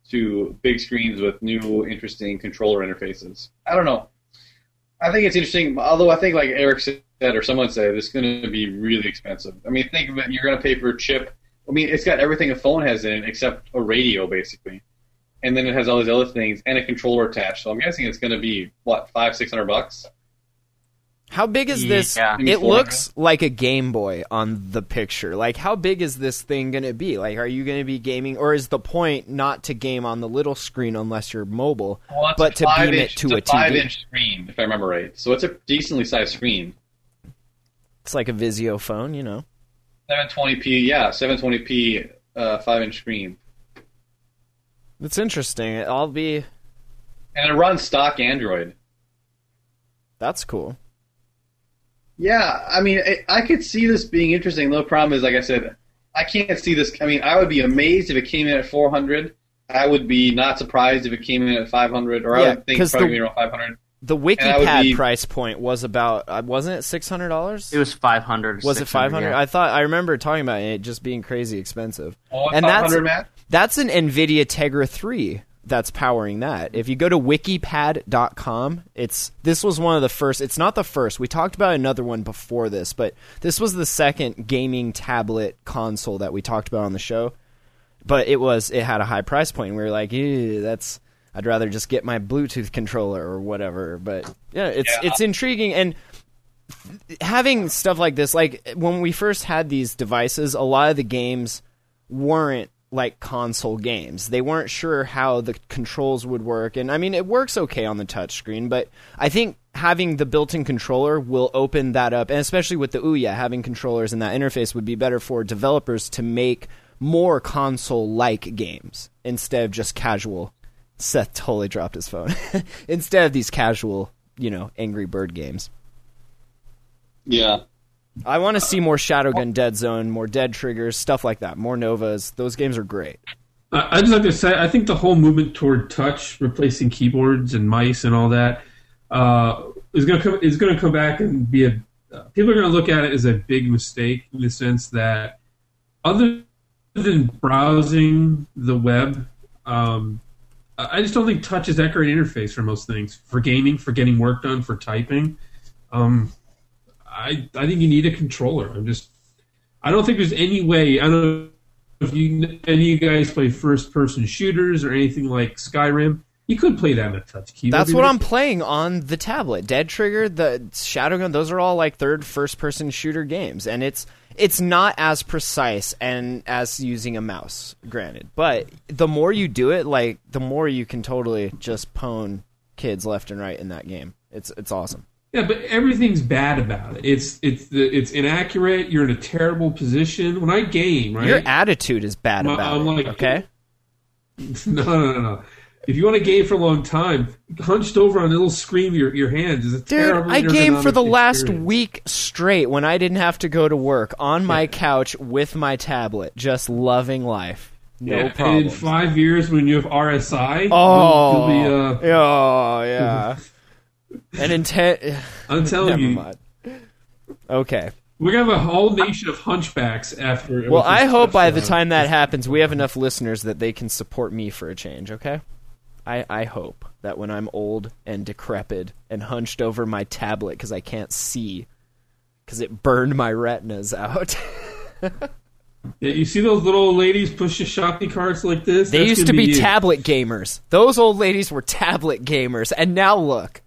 to big screens with new, interesting controller interfaces. I don't know. I think it's interesting, although I think, like Eric said or someone said, it's going to be really expensive. I mean, think of it. You're going to pay for a chip. I mean, it's got everything a phone has in it except a radio, basically and then it has all these other things and a controller attached. So I'm guessing it's going to be what five, six hundred bucks. How big is this? Yeah. It looks like a Game Boy on the picture. Like, how big is this thing going to be? Like, are you going to be gaming, or is the point not to game on the little screen unless you're mobile, Well, but to beam five it to it's a TV? five-inch screen, if I remember right. So it's a decently sized screen. It's like a Vizio phone, you know. 720p, yeah, 720p, uh, five-inch screen, It's interesting. I'll be. and it runs stock Android. That's cool. Yeah, I mean, I, I could see this being interesting. The problem is, like I said, I can't see this. I mean, I would be amazed if it came in at 400. I would be not surprised if it came in at 500, or I Yeah, would think 'cause probably the- around 500. The that would WikiPad be- price point was about, uh, wasn't it six hundred dollars? It was five hundred. Was it five hundred? I thought I remember talking about it just being crazy expensive. Well, what's and that's Matt? that's an Nvidia Tegra three that's powering that. If you go to wikipad.com, it's this was one of the first. It's not the first. We talked about another one before this, but this was the second gaming tablet console that we talked about on the show. But it was it had a high price point. And we were like, that's I'd rather just get my Bluetooth controller or whatever." But yeah, it's Yeah. it's intriguing and having stuff like this like when we first had these devices a lot of the games weren't like console games they weren't sure how the controls would work and i mean it works okay on the touchscreen but i think having the built-in controller will open that up and especially with the ouya having controllers in that interface would be better for developers to make more console like games instead of just casual seth totally dropped his phone instead of these casual you know angry bird games Yeah. I want to see more Shadowgun Dead Zone, more Dead Triggers, stuff like that, more Novas. Those games are great. I just like to say, I think the whole movement toward touch, replacing keyboards and mice and all that, uh, is going to come is going to come back and be a. Uh, people are going to look at it as a big mistake in the sense that, other than browsing the web, um, I I just don't think touch is that great interface for most things. For gaming, for getting work done, for typing, um, I I think you need a controller. I'm just I don't think there's any way. I don't know if you any of you guys play first person shooters or anything like Skyrim. You could play that on a touch key. That's what I'm playing on the tablet. Dead Trigger, the Shadowgun, those are all like third first person shooter games and it's it's not as precise and as using a mouse, granted. But the more you do it, like the more you can totally just pwn kids left and right in that game. It's it's awesome. Yeah, but everything's bad about it. It's it's it's inaccurate. You're in a terrible position. When I game, right? Your attitude is bad I'm- about I'm it, like- okay? no, no, no, no. If you want to game for a long time, hunched over on a little screen of your, your hands is a Dude, terrible. I game for the last experience. week straight when I didn't have to go to work on my couch with my tablet, just loving life. No Yeah, problem. in five years, when you have RSI, Oh, you'll, you'll be. Uh, oh yeah. and intent. I'm telling Never you, mind. Okay. we're gonna have a whole nation of hunchbacks after. Well, I hope by the time that happens, we have enough listeners that they can support me for a change. Okay. I I hope that when I'm old and decrepit and hunched over my tablet because I can't see because it burned my retinas out. Yeah, you see those little old ladies pushing shopping carts like this? They That's used to gonna be tablet gamers. Those old ladies were tablet gamers, and now look.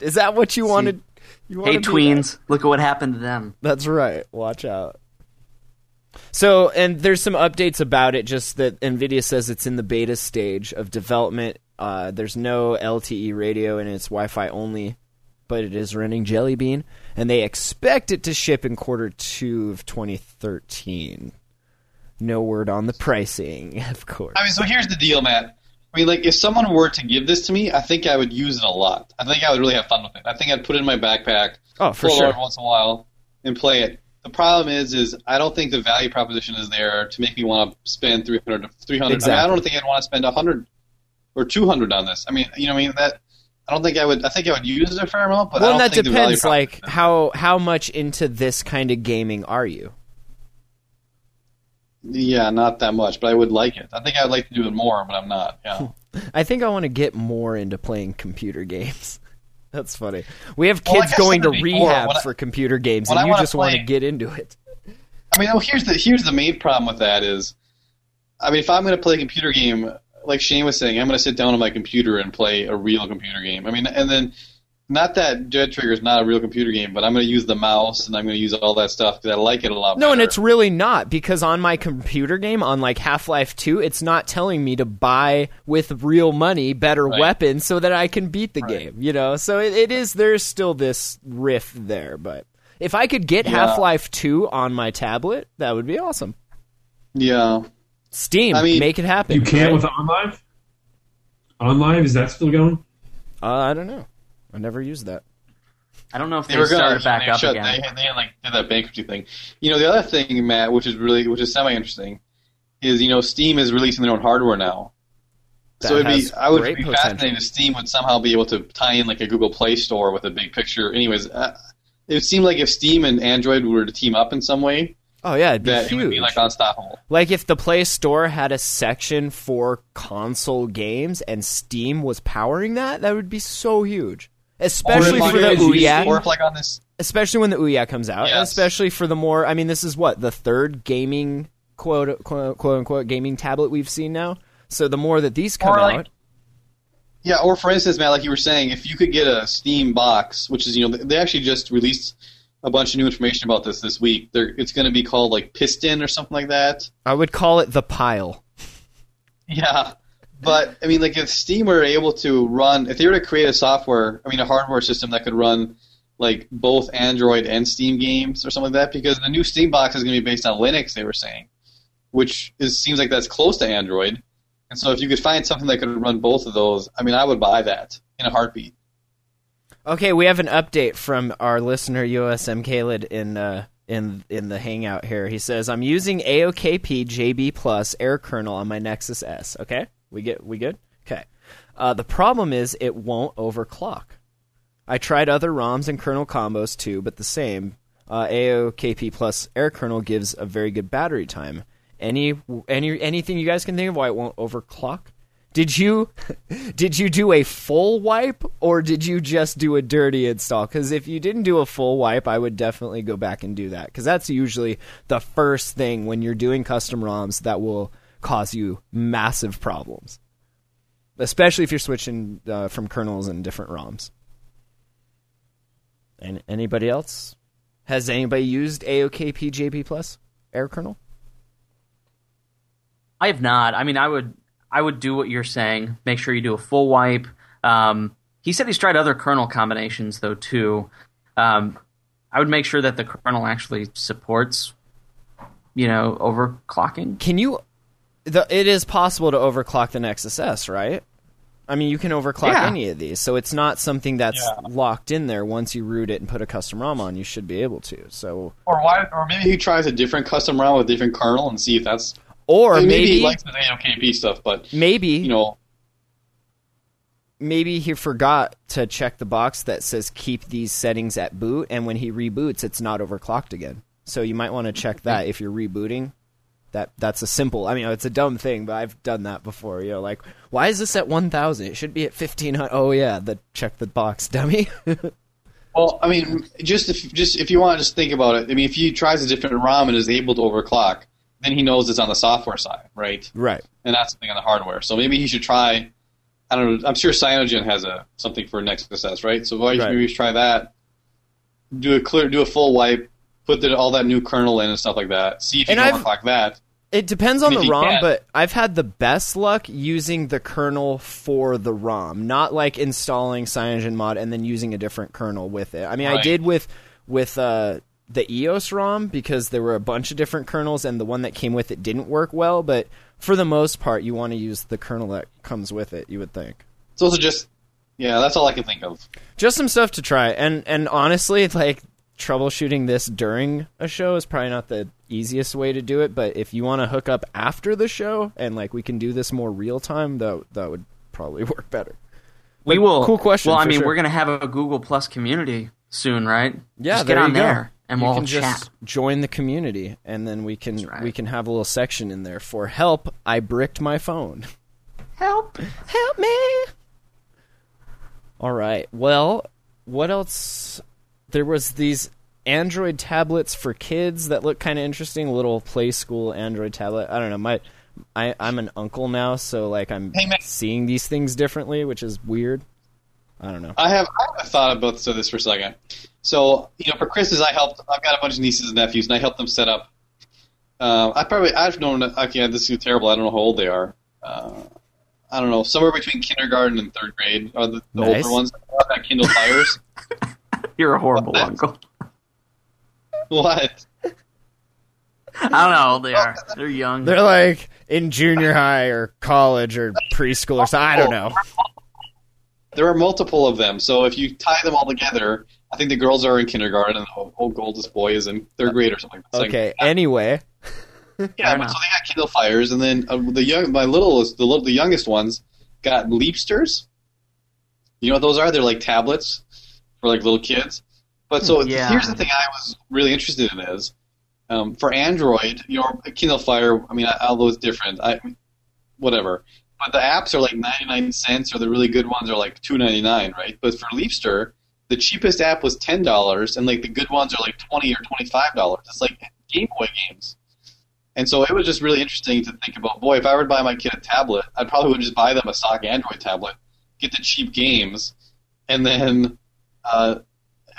Is that what you wanted? You Hey, wanted to be tweens, look at what happened to them. That's right. Watch out. So, and there's some updates about it. Just that Nvidia says it's in the beta stage of development. Uh, there's no LTE radio, and it's Wi-Fi only, but it is running Jelly Bean, and they expect it to ship in quarter two of 2013. No word on the pricing, of course. I mean, so here's the deal, Matt. I mean, like, if someone were to give this to me, I think I would use it a lot. I think I would really have fun with it. I think I'd put it in my backpack, Oh, for sure. once in a while, and play it. The problem is, is I don't think the value proposition is there to make me want to spend 300 to 300. I, mean, I don't think I'd want to spend 100 or 200 on this. I mean, you know, what I mean that. I don't think I would. I think I would use it a fair amount, but I well, don't that think the value depends. Like how how much into this kind of gaming are you? Yeah, not that much, but I would like it. I think I would like to do it more, but I'm not. Yeah. I think I want to get more into playing computer games. That's funny. We have Well, like kids I going to before, rehab I- for computer games, and I you just want to get into it. I mean, well, here's the here's the main problem with that is, I mean, if I'm going to play a computer game, like Shane was saying, I'm going to sit down on my computer and play a real computer game. I mean, and then not that Dead Trigger is not a real computer game, but I'm going to use the mouse and I'm going to use all that stuff because I like it a lot. No, and it's really not because on my computer game, on like Half Life 2, it's not telling me to buy with real money better Right. weapons so that I can beat the Right. game, you know? So it, it is, there's still this riff there, but if I could get Yeah. Half Life 2 on my tablet, that would be awesome. yeah. Steam, I mean- make it happen. You can't right? with OnLive. OnLive is that still going? Uh, I don't know. I never used that. I don't know if They they, were going started to back up shut, again. They, they like did that bankruptcy thing. You know, the other thing, Matt, which is really which is semi interesting, is you know Steam is releasing their own hardware now. That so it'd be has I would be potential. fascinated if Steam would somehow be able to tie in like a Google Play Store with a big picture. Anyways, uh, it would seem like if Steam and Android were to team up in some way, Oh yeah, it'd be that it huge. would be like unstoppable. Like if the Play Store had a section for console games and Steam was powering that, that would be so huge. Especially for the Ouya, Or if like on this especially when the Ouya comes out, and especially for the more. I mean, this is what the third gaming quote quote, quote unquote gaming tablet we've seen now. So the more that these come like, out, Yeah, or for instance, Matt, like you were saying, if you could get a Steam box, which is you know they actually just released a bunch of new information about this this week. They're, it's going to be called like Piston or something like that. I would call it the pile. Yeah, but I mean, like if Steam were able to run, if they were to create a software, I mean, a hardware system that could run like both Android and Steam games or something like that, because the new Steam box is going to be based on Linux. They were saying, which is seems like that's close to Android. And so if you could find something that could run both of those, I mean, I would buy that in a heartbeat. Okay, we have an update from our listener USM Khaled in uh, in in the hangout here. He says, "I'm using AOKP JB Plus Air kernel on my Nexus S." Okay, we get we good. Okay, uh, the problem is it won't overclock. I tried other ROMs and kernel combos too, but the same. Uh, AOKP Plus Air kernel gives a very good battery time. Any any anything you guys can think of why it won't overclock? Did you did you do a full wipe or did you just do a dirty install? Because if you didn't do a full wipe, I would definitely go back and do that because that's usually the first thing when you're doing custom ROMs that will cause you massive problems, especially if you're switching uh, from kernels and different ROMs. And anybody else? Has anybody used AOKP JB Plus Air kernel? I have not. I mean, I would I would do what you're saying. Make sure you do a full wipe. Um, he said he's tried other kernel combinations though too. Um, I would make sure that the kernel actually supports, you know, overclocking. Can you? The, it is possible to overclock the Nexus S, right? I mean, you can overclock Yeah. any of these, so it's not something that's Yeah. locked in there. Once you root it and put a custom ROM on, you should be able to. So, Or why? Or maybe he tries a different custom ROM with a different kernel and see if that's. or I mean, maybe, maybe he likes the AOKP stuff, but maybe you know, maybe he forgot to check the box that says keep these settings at boot, and when he reboots, it's not overclocked again. So you might want to check that if you're rebooting. That that's a simple. I mean, it's a dumb thing, but I've done that before. You know, like why is this at one thousand? It should be at fifteen hundred. Oh yeah, the check the box, dummy. Well, I mean, just if just if you want to just think about it, I mean, if he tries a different ROM and is able to overclock, then he knows it's on the software side, right? right. And that's something on the hardware. So maybe he should try. I don't know. I'm sure Cyanogen has a something for Nexus S, right? So why Right. maybe try that. Do a clear, do a full wipe, put the, all that new kernel in and stuff like that. See if you And can I've- overclock that. It depends on And the ROM, can- but I've had the best luck using the kernel for the ROM, not like installing CyanogenMod and then using a different kernel with it. I mean, I did with with uh, the EOS ROM because there were a bunch of different kernels, and the one that came with it didn't work well. But for the most part, you want to use the kernel that comes with it. You would think. So those are just, yeah, that's all I can think of. Just some stuff to try, and and honestly, like troubleshooting this during a show is probably not the easiest way to do it. But if you want to hook up after the show and like we can do this more real time, that that would probably work better. We But will. Cool question. Well, I mean, sure. we're gonna have a Google Plus community soon, right? yeah, just there get on you go. there and you we'll can chat. just join the community, and then we can right. we can have a little section in there for help. I bricked my phone. Help! Help me! All right. Well, what else? There was these Android tablets for kids that look kind of interesting. Little play school Android tablet. I don't know. My, I, I'm an uncle now, so like I'm Hey, seeing these things differently, which is weird. I don't know. I have I have a thought about this for a second. So you know, for Chris's, I helped. I've got a bunch of nieces and nephews, and I helped them set up. Uh, I probably I've known. Okay, this is terrible. I don't know how old they are. Uh, I don't know, somewhere between kindergarten and third grade are the, the Nice. older ones. That Kindle Fires. You're a horrible What? uncle. what? I don't know how old they are. They're young. They're like in junior high or college or preschool or something. I don't know. There are multiple of them. So if you tie them all together, I think the girls are in kindergarten and the old oldest boy is in third grade or something. It's like- Okay. Anyway, Yeah, Fair but so they got Kindle Fires, and then uh, the young, my littlest, the, little- the youngest ones got Leapsters. You know what those are? They're like tablets for like little kids. But so Yeah. here's the thing I was really interested in is Um, for Android, your Kindle Fire, I mean, although it's different, I, whatever. But the apps are like 99 cents, or the really good ones are like 2.99, right? But for Leapster, the cheapest app was ten dollars, and like the good ones are like 20 or 25 dollars. It's like Game Boy games. And so it was just really interesting to think about. Boy, if I were to buy my kid a tablet, I probably would just buy them a stock Android tablet, get the cheap games, and then uh,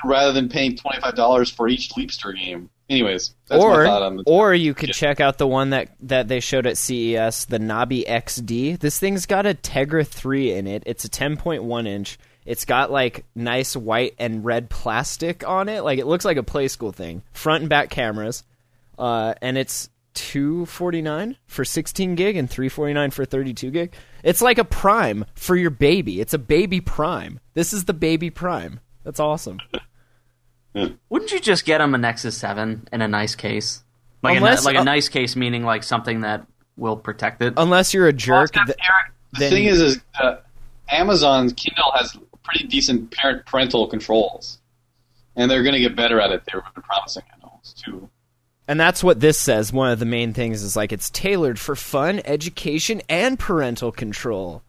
rather than paying twenty five dollars for each Leapster game. Anyways, that's my thought on or or you could Yeah. check out the one that that they showed at CES, the Nabi XD. This thing's got a Tegra 3 in it. It's a 10.1 inch. It's got like nice white and red plastic on it. Like it looks like a play school thing. Front and back cameras. Uh, and it's 249 for 16 gig and 349 for 32 gig. It's like a prime for your baby. It's a baby prime. This is the baby prime. That's awesome. Wouldn't you just get him a Nexus Seven in a nice case? Like Unless- a, like uh, a nice case, meaning like something that will protect it. Unless you're a jerk. Well, th- Eric, the then- thing is, is uh, Amazon's Kindle has pretty decent parent parental controls, and they're going to get better at it. They were promising, I know, too. And that's what this says. One of the main things is like it's tailored for fun, education, and parental control.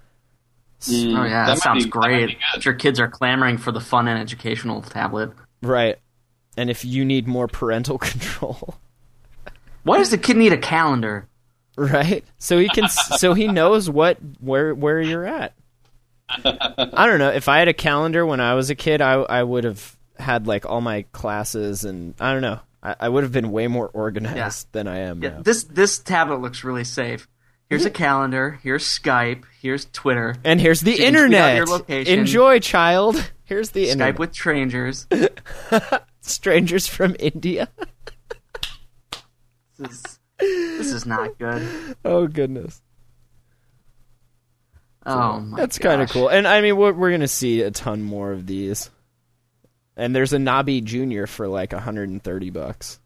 Mm, oh yeah, that, That sounds be- great. be good. Your kids are clamoring for the fun and educational tablet. Right. And if you need more parental control, Why does the kid need a calendar? right? So he can so he knows what where where you're at. I don't know. If I had a calendar when I was a kid, I I would have had like all my classes and I don't know. I, I would have been way more organized than I am Yeah, now. this this tablet looks really safe. Here's a mhm. calendar. Here's Skype. Here's Twitter. And here's the You can tweet out internet. your location. Enjoy, child. Here's the internet Skype internet. with strangers. Strangers from India. This is, this is not good. Oh goodness. Oh my That's kind of cool. And I mean, we're, we're going to see a ton more of these. And there's a Nabi Junior for like 130 bucks.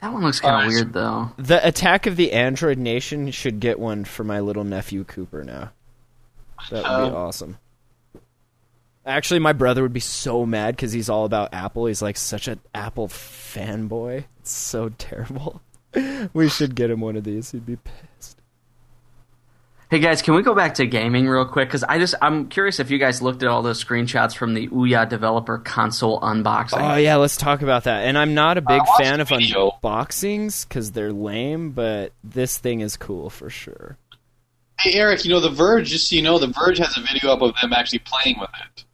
That one looks kind of Alright. weird though. The Attack of the Android Nation should get one for my little nephew Cooper now. That would be awesome. Actually, my brother would be so mad because he's all about Apple. He's like such an Apple fanboy. It's so terrible. we should get him one of these. He'd be pissed. Hey guys, can we go back to gaming real quick? Because I just I'm curious if you guys looked at all those screenshots from the Ouya developer console unboxing. Oh yeah, let's talk about that. And I'm not a big watched fan of video. unboxings because they're lame, but this thing is cool for sure. Hey, Eric, you know, The Verge, just so you know, The Verge has a video up of them actually playing with it.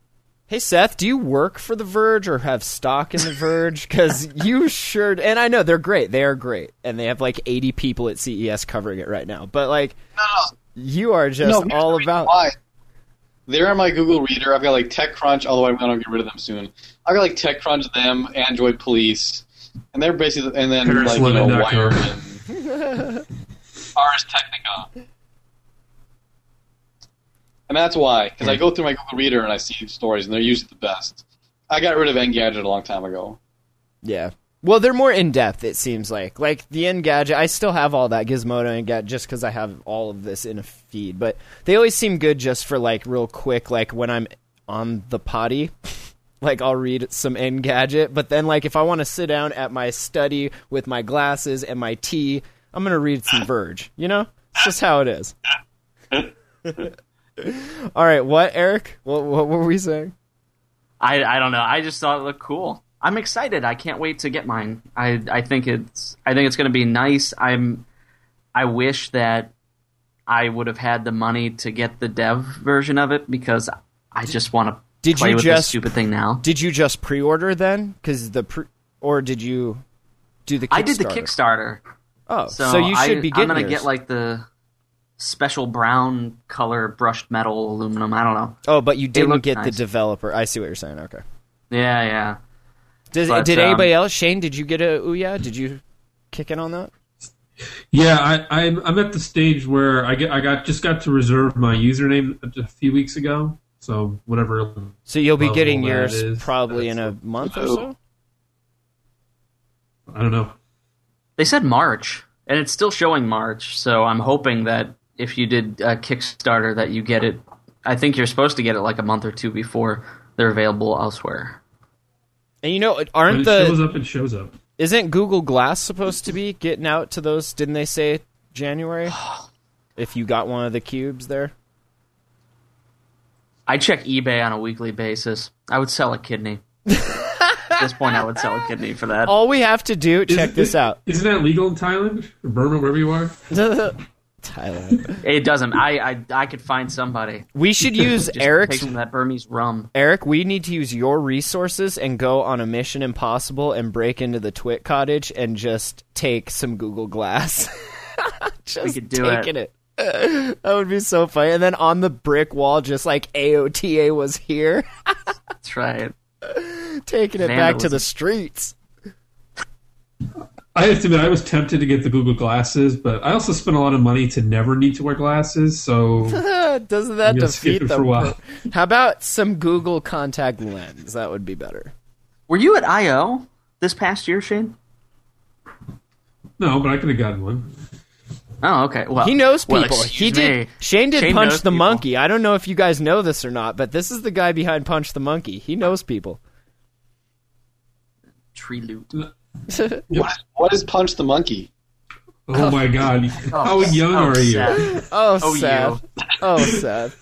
Hey Seth, do you work for The Verge or have stock in The Verge? Because you sure, and I know they're great. They are great, and they have like 80 people at CES covering it right now. But like, No, no, you are just no, all about. Why. They're on my Google Reader. I've got like TechCrunch, although I'm going to get rid of them soon. I've got like TechCrunch, them, Android Police, and they're basically, and then like, you know, ParisLondon.com. Wired Ars Technica. And that's why, because I go through my Google Reader and I see stories, and they're usually the best. I got rid of Engadget a long time ago. Yeah. Well, they're more in depth. It seems like like the Engadget. I still have all that Gizmodo and Engadget just because I have all of this in a feed. But they always seem good just for like real quick, like when I'm on the potty. like I'll read some Engadget, but then like if I want to sit down at my study with my glasses and my tea, I'm gonna read some Verge. You know, it's just how it is. all right, what Eric? What, what were we saying? I I don't know. I just thought it looked cool. I'm excited. I can't wait to get mine. I I think it's I think it's going to be nice. I'm I wish that I would have had the money to get the dev version of it because I just want to Did play you with just this stupid thing now. Did you just pre-order then? Because the pre- or did you do the? Kickstarter? I did the Kickstarter, Oh, so, so, you should I, be getting. I'm gonna yours. get like the special brown color brushed metal aluminum. I don't know. Oh, but you didn't get the developer. I see what you're saying. Okay. Yeah, yeah. Did, But, did um, anybody else? Shane, did you get a Ouya? Did you kick in on that? Yeah, I, I'm I'm at the stage where I get I got just got to reserve my username a few weeks ago. So whatever. So you'll be getting yours is, probably in a month or so. I don't know. They said March, and it's still showing March. So I'm hoping that if you did a Kickstarter, that you get it. I think you're supposed to get it like a month or two before they're available elsewhere. And you know, aren't it shows the up, it shows up. Isn't Google Glass supposed to be getting out to those? Didn't they say January? if you got one of the cubes there. I check eBay on a weekly basis. I would sell a kidney. At this point, I would sell a kidney for that. All we have to do, check Is- this out. Isn't that legal in Thailand or Burma, wherever you are? Thailand. It doesn't. I, I I could find somebody. We should use Just Eric's take some of that Burmese rum. Eric, we need to use your resources and go on a mission impossible and break into the Twit cottage and just take some Google Glass. just We could do it. taking it. That would be so funny. And then on the brick wall, just like AOTA was here, That's right. taking it back to the streets. I have to admit, I was tempted to get the Google glasses, but I also spent a lot of money to never need to wear glasses. So Doesn't that I'm gonna skip defeat it the? for a while. How about some Google contact lens? That would be better. Were you at I/O this past year, Shane? no, but I could have gotten one. Oh, okay. Well, He knows well, people. he did. me. Shane did Shane punch the people. monkey. I don't know if you guys know this or not, but this is the guy behind Punch the Monkey. He knows people. TreeLoot. What is, what is Punch the Monkey? Oh my oh. god! Oh, How young Oh, are you? Oh, sad. Oh, Oh, sad. Oh, sad.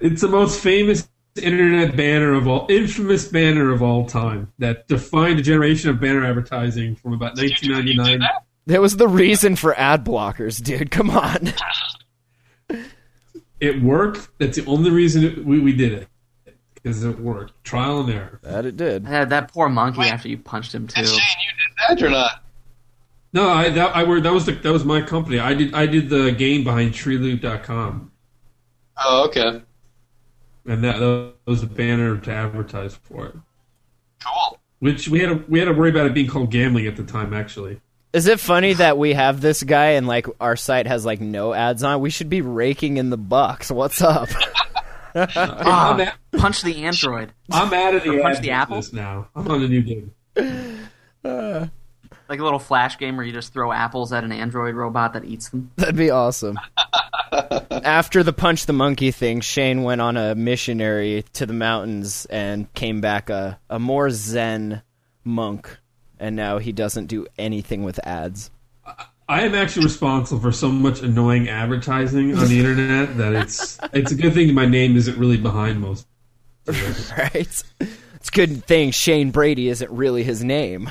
It's the most famous internet banner of all, infamous banner of all time that defined a generation of banner advertising from about 1999. That was the reason for ad blockers, dude. Come on. It worked. That's the only reason we, we did it because it worked. Trial and error. That it did. Yeah, that poor monkey after you punched him too. Shane, you did that or not? No, I that I were that was the that was my company. I did I did the game behind TreeLoot.com, Oh, okay. and that, that was a banner to advertise for it. Cool. Which we had to, we had to worry about it being called gambling at the time. Actually, Is it funny that we have this guy and like our site has like no ads on? We should be raking in the bucks. What's up? Ah, I'm, at, punch the android. I'm out of the Or punch the apple? now. I'm on a new game. Like a little flash game where you just throw apples at an android robot that eats them. That'd be awesome. After the punch the monkey thing, Shane went on a missionary to the mountains and came back a, a more zen monk. And now he doesn't do anything with ads. I am actually responsible for so much annoying advertising on the internet that it's it's a good thing my name isn't really behind most. Right? It's a good thing Shane Brady isn't really his name.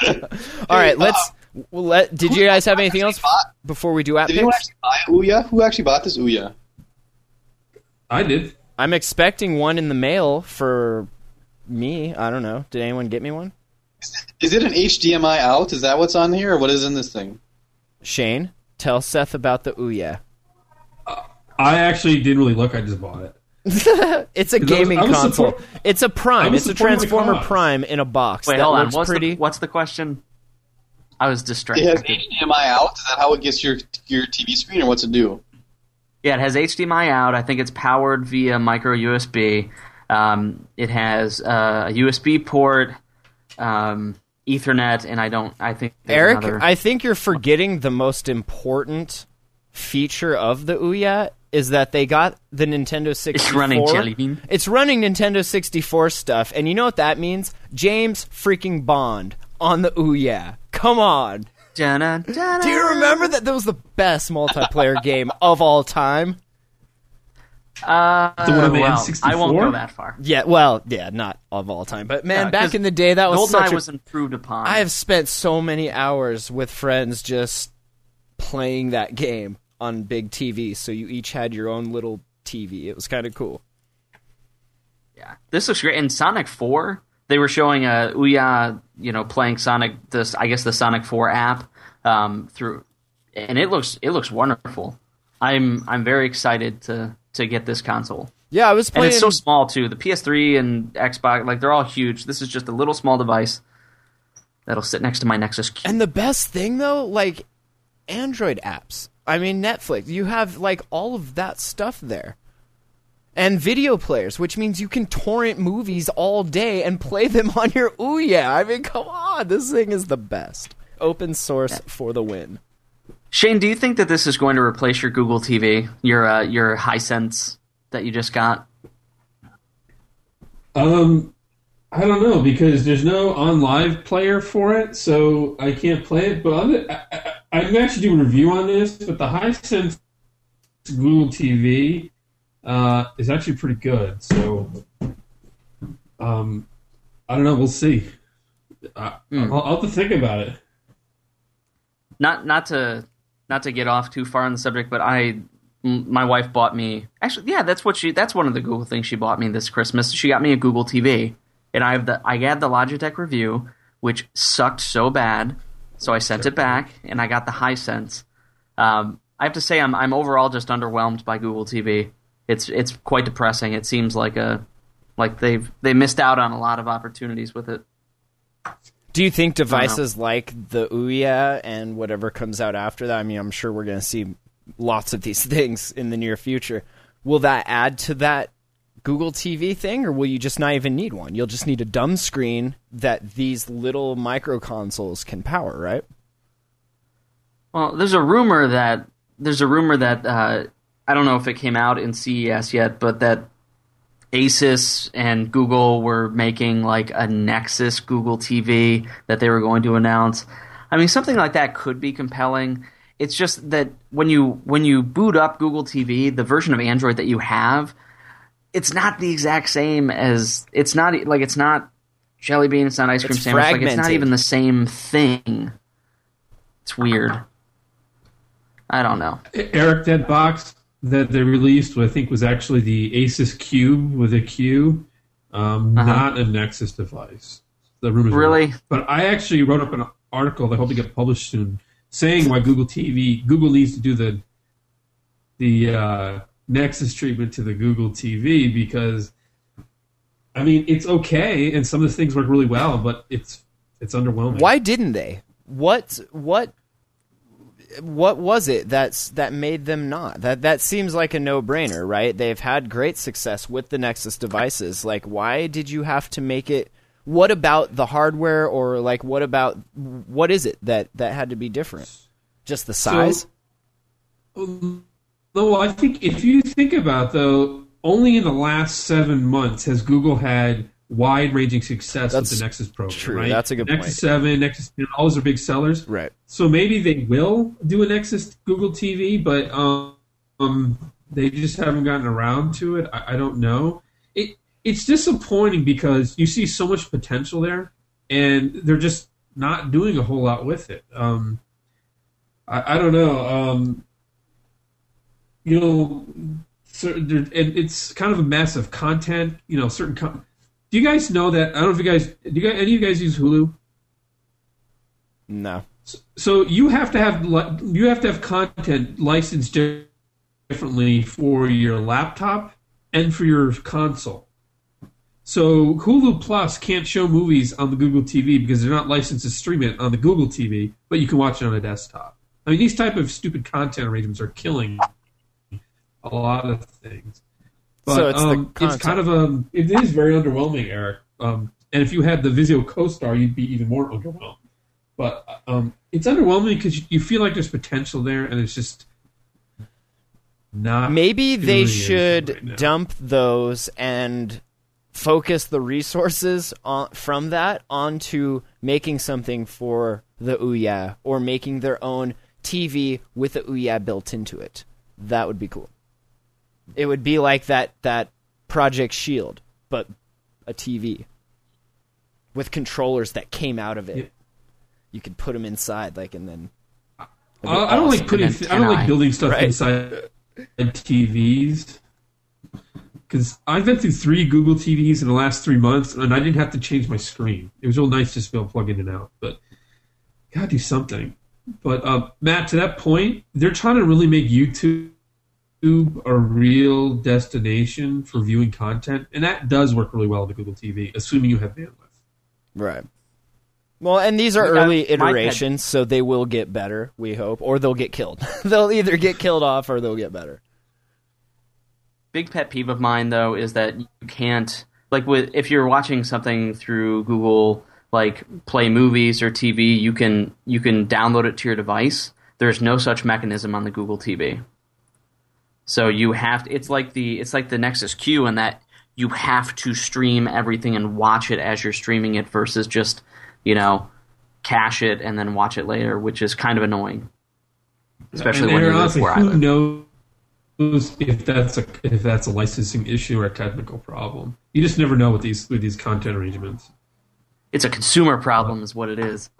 All right, let's. well, Let, did you guys have anything else before we do app Did anyone picks? actually buy Ouya? Who actually bought this Ouya? I did. I'm expecting one in the mail for me. I don't know. Did anyone get me one? Is it an HDMI out? Is that what's on here, or what is in this thing? Shane, tell Seth about the Ouya. I actually didn't really look. I just bought it. It's a gaming I was console. support- it's a Prime. It's a Transformer. Prime in a box. Wait, that hold on. What's pretty. the what's the question? I was distracted. It has HDMI out. Is that how it gets your your TV screen, or what's it do? Yeah, it has HDMI out. I think it's powered via micro USB. Um, it has uh, a USB port, um, Ethernet, and I don't. I think Eric, another- I think you're forgetting the most important feature of the Ouya is that they got the Nintendo 64. it's running Jelly Bean. It's running Nintendo 64 stuff, and you know what that means? James freaking Bond on the Ouya. Come on. Dun-dun, dun-dun. Do you remember that that was the best multiplayer game of all time? Uh, The one on the well, N64? I won't go that far. Yeah, well, yeah, not of all time, but man, Yeah, back 'cause in the day, that was GoldenEye such a was improved upon. I have spent so many hours with friends just playing that game on big TV. So you each had your own little TV. It was kind of cool. Yeah, this looks great. In Sonic Four, they were showing a Ouya, you know, playing Sonic. This, I guess, the Sonic Four app um, through, and it looks it looks wonderful. I'm I'm very excited to to get this console, Yeah, I was playing. and it's so small too. The PS3 and Xbox, like they're all huge. This is just a little small device that'll sit next to my Nexus Cube. and the best thing though, like Android apps. I mean, Netflix. You have like all of that stuff there. And video players, which means you can torrent movies all day and play them on your Ouya. I mean, come on, this thing is the best. Open source for the win. Shane, do you think that this is going to replace your Google TV, your uh, your Hisense that you just got? Um, I don't know because there's no OnLive player for it, so I can't play it. But other, I, I, I can actually do a review on this. But the Hisense Google TV uh, is actually pretty good. So, um, I don't know. We'll see. I, I'll, I'll have to think about it. not not to not to get off too far on the subject, but I my wife bought me actually yeah that's what she that's one of the Google things she bought me this Christmas. She got me a Google TV, and I have the I had the Logitech Revue, which sucked so bad, so I sent it back, and I got the Hisense. Um, I have to say I'm I'm overall just underwhelmed by Google TV. It's it's quite depressing. It seems like a like they've they missed out on a lot of opportunities with it. Do you think devices like the Ouya and whatever comes out after that? I mean, I'm sure we're going to see lots of these things in the near future. Will that add to that Google TV thing, or will you just not even need one? You'll just need a dumb screen that these little micro consoles can power, right? Well, there's a rumor that there's a rumor that uh, I don't know if it came out in CES yet, but that Asus and Google were making like a Nexus Google TV that they were going to announce. I mean, something like that could be compelling. It's just that when you when you boot up Google TV, the version of Android that you have, it's not the exact same as it's not like it's not Jelly Bean, it's not ice cream It's sandwich, like it's not even the same thing. It's weird. I don't know. Eric, that box that they released, I think, was actually the Asus Qube with a Q, um, Uh-huh. not a Nexus device. The rumors were- Really? but I actually wrote up an article that I hope to get published soon, saying why Google TV, Google needs to do the the uh, Nexus treatment to the Google TV because, I mean, it's okay and some of the things work really well, but it's it's underwhelming. Why didn't they? What what what was it that's that made them not? That that seems like a no-brainer, right? They've had great success with the Nexus devices. Like why did you have to make it what about the hardware or like what about what is it that that had to be different? Just the size? Well, I think if you think about though, only in the last seven months has Google had wide-ranging success That's with the Nexus program. true. Right? That's a good Nexus point. Seven, Nexus, know, all those are big sellers. right. So maybe they will do a Nexus Google TV, but um, um they just haven't gotten around to it. I, I don't know. It it's disappointing because you see so much potential there, and they're just not doing a whole lot with it. Um, I, I don't know. Um, you know, so there, and it's kind of a mess of content. You know, certain. Con- do you guys know that? I don't know if you guys. Do you guys, any of you guys use Hulu? No. So you have to have you have to have content licensed differently for your laptop and for your console. So Hulu Plus can't show movies on the Google TV because they're not licensed to stream it on the Google TV, but you can watch it on a desktop. I mean, these type of stupid content arrangements are killing a lot of things. But So it's um, it's kind of um, it is very underwhelming, Eric. Um, and if you had the Vizio Co-Star, you'd be even more underwhelmed. But um, it's underwhelming because you, you feel like there's potential there, and it's just not. Maybe they should right dump those and focus the resources on, from that onto making something for the Ouya or making their own TV with the Ouya built into it. That would be cool. It would be like that that Project Shield, but a TV with controllers that came out of it. Yeah. You could put them inside, like, and then. I, I don't like putting. An I don't like building stuff Right. inside TVs because I've been through three Google TVs in the last three months, and I didn't have to change my screen. It was real nice just to be able to plug in and out, but gotta do something. But uh, Matt, to that point, they're trying to really make YouTube a real destination for viewing content, and that does work really well on the Google TV, assuming you have bandwidth. Right. Well, and these are Yeah, early my pet- iterations, so they will get better, we hope, or they'll get killed. they'll either get killed off or they'll get better. big pet peeve of mine though is that you can't like with if you're watching something through Google like Play Movies or TV, you can you can download it to your device. There's no such mechanism on the Google TV. So you have to, it's like the it's like the Nexus Q in that you have to stream everything and watch it as you're streaming it versus just you know cache it and then watch it later, which is kind of annoying, especially when and you live honestly, where I who knows if that's a if that's a licensing issue or a technical problem? You just never know with these with these content arrangements. It's a consumer problem, is what it is.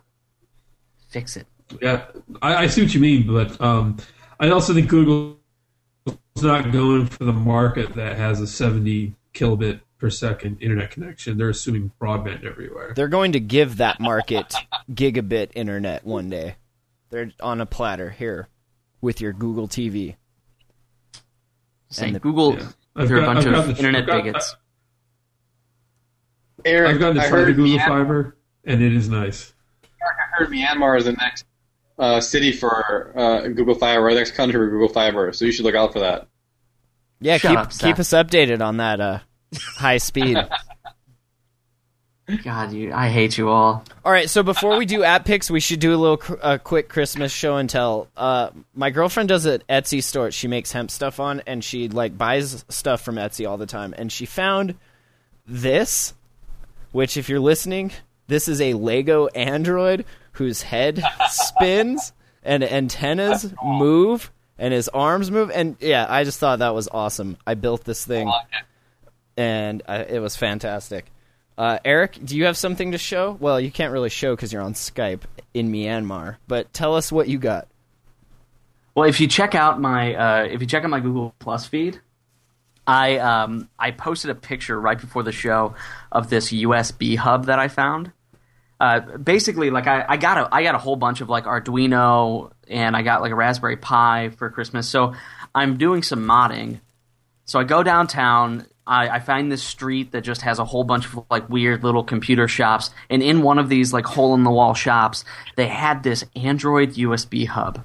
Fix it. Yeah, I, I see what you mean, but um, I also think Google not going for the market that has a 70 kilobit per second internet connection. They're assuming broadband everywhere. They're going to give that market gigabit internet one day. They're on a platter here with your Google TV. Saying the- Google, Yeah. I've they're a bunch I've of the- internet I've got- bigots. Eric, I've gotten to try the heard, Google Myan- Fiber, and it is nice. I heard Myanmar is the next uh, city for uh, Google Fiber, or the next country for Google Fiber. So you should look out for that. Yeah, Shut keep up, keep us updated on that uh, high speed. God, you, I hate you all. All right, so before we do app picks, we should do a little cr- uh, quick Christmas show and tell. Uh, my girlfriend does an Etsy store. She makes hemp stuff on, and she like buys stuff from Etsy all the time. And she found this, which, if you're listening, this is a Lego android whose head spins and antennas move and his arms move. And yeah, I just thought that was awesome. I built this thing, and I, it was fantastic. Uh, Eric, do you have something to show? Well, you can't really show because you're on Skype in Myanmar. But tell us what you got. Well, if you check out my uh, if you check out my Google Plus feed, I um, I posted a picture right before the show of this USB hub that I found. Uh, basically, like I, I got a I got a whole bunch of like Arduino and I got like a Raspberry Pi for Christmas. So I'm doing some modding. So I go downtown. I, I find this street that just has a whole bunch of like weird little computer shops, and in one of these like hole in the wall shops, they had this Android USB hub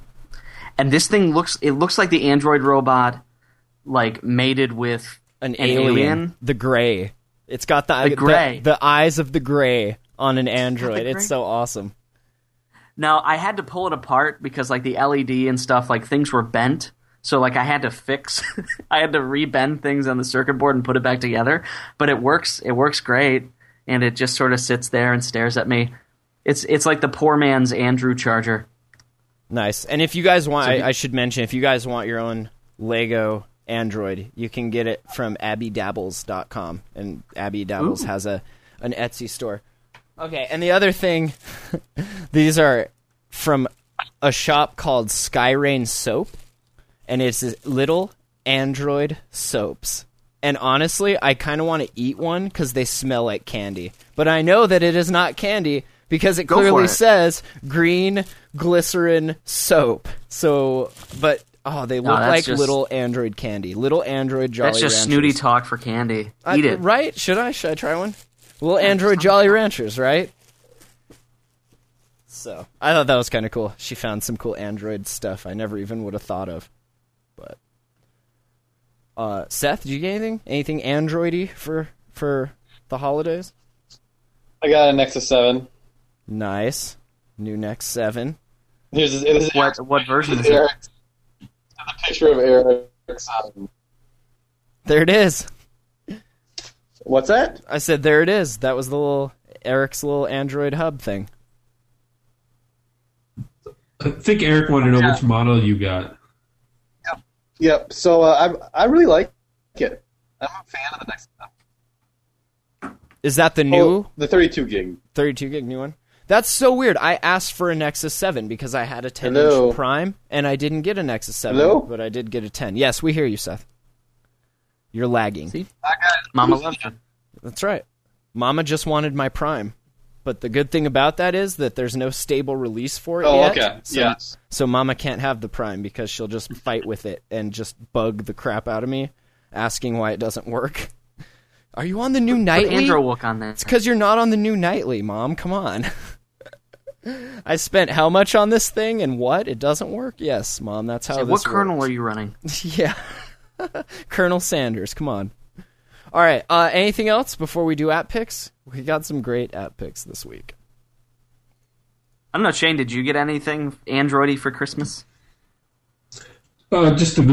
and this thing looks it looks like the android robot like mated with An, An alien, alien? the gray. It's got the The gray. the, eyes of the gray on an android. It's so awesome. now i had to pull it apart because like the led and stuff like things were bent so like i had to fix i had to rebend things on the circuit board and put it back together but it works it works great and it just sort of sits there and stares at me it's it's like the poor man's android charger Nice. And if you guys want, So he- I, I should mention, if you guys want your own Lego Android, you can get it from abbydabbles.com. And Abby Dabbles Ooh. has a an Etsy store. Okay, and the other thing, these are from a shop called Skyrain Soap, and it's little Android soaps. And honestly, I kind of want to eat one because they smell like candy. But I know that it is not candy because it Go clearly it. says green glycerin soap. So, but oh, they look that's like just- little Android candy, little Android Jolly that's just Ranchers. snooty talk for candy I- eat it right? Should I? Should I try one? Little Android Jolly Ranchers, right? So I thought that was kind of cool. She found some cool Android stuff I never even would have thought of. But uh, Seth, did you get anything? Anything Androidy for for the holidays? I got a Nexus Seven. Nice. New Nexus Seven. Here's this, this is what Eric's, what version this is is it Eric's, the picture of Eric's. Um, There it is. What's that? I said there it is. That was the little Eric's little Android hub thing. I think Eric wanted to know which model you got. Yep. Yep. So uh, I I really like it. I'm a fan of the next Nexus. Is that the new Oh, the 32 gig. 32 gig new one. That's so weird. I asked for a Nexus 7 because I had a 10 Hello? inch Prime and I didn't get a Nexus 7, Hello? but I did get a 10. Yes, we hear you, Seth. You're lagging. See? I got mama loves you That's right. Mama just wanted my Prime. But the good thing about that is that there's no stable release for it Oh, yet. okay. So, yes. so Mama can't have the Prime because she'll just fight with it and just bug the crap out of me, asking why it doesn't work. Are you on the new put nightly? Androwook on there It's because you're not on the new nightly, Mom. Come on. I spent how much on this thing and what? It doesn't work? Yes, Mom. That's how Say, this what kernel are you running yeah. Colonel Sanders. Come on. All right. Uh, anything else before we do app picks? We got some great app picks this week. I don't know, Shane. Did you get anything Androidy for Christmas? Uh, just the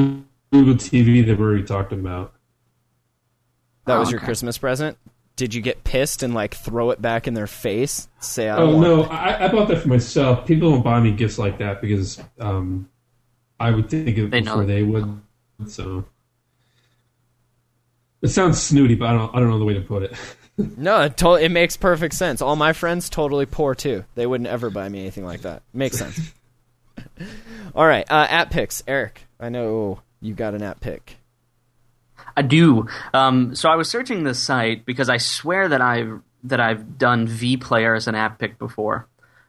Google TV that we already talked about. That Oh, was your okay. Christmas present. Did you get pissed and like throw it back in their face? Say, I Oh don't no, want I, I bought that for myself. People don't buy me gifts like that because um, I would think of it They know. before they would. So it sounds snooty, but I don't. I don't know the way to put it. No, it, to- it makes perfect sense. All my friends totally poor too. They wouldn't ever buy me anything like that. Makes sense. All right, uh, app picks. Eric, I know you got an app pick. I do. Um, so I was searching this site because I swear that I've that I've done V Player as an app pick before.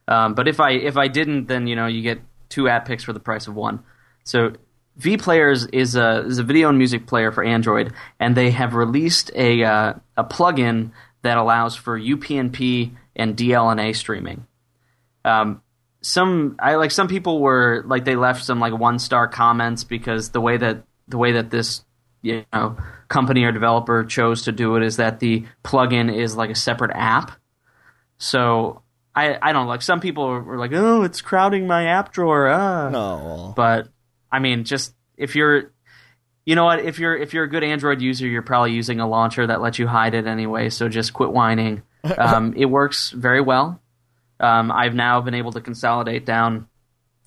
Um, but if I if I didn't, then you know you get two app picks for the price of one. So V Players is a is a video and music player for Android, and they have released a uh, a plugin that allows for UPnP and DLNA streaming. Um, some I like some people were like they left some like one star comments because the way that the way that this you know company or developer chose to do it is that the plugin is like a separate app. So I I don't know, like some people were like, oh, it's crowding my app drawer. Ah. No, But I mean, just if you're, you know what, if you're if you're a good Android user, you're probably using a launcher that lets you hide it anyway. So just quit whining. Um, it works very well. Um, I've now been able to consolidate down.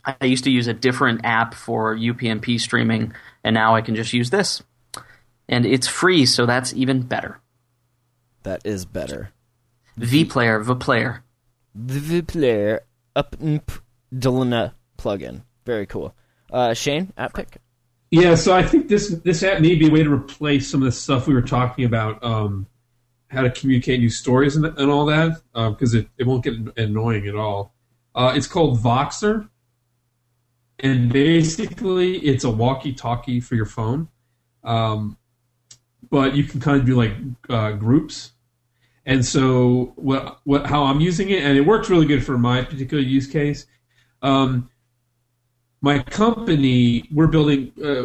I used to use a different app for UPnP streaming, and now I can just use this, and it's free, so that's even better. that is better. V Player, V Player. The player up plugin. Very cool. Uh, Shane, app pick. Yeah, so I think this this app may be a way to replace some of the stuff we were talking about, um, how to communicate new stories and, and all that, because it, it won't get annoying at all. Uh, it's called Voxer, and basically it's a walkie-talkie for your phone, um, but you can kind of do like uh, groups. And so what what how I'm using it, and it works really good for my particular use case. Um, my company we're building uh,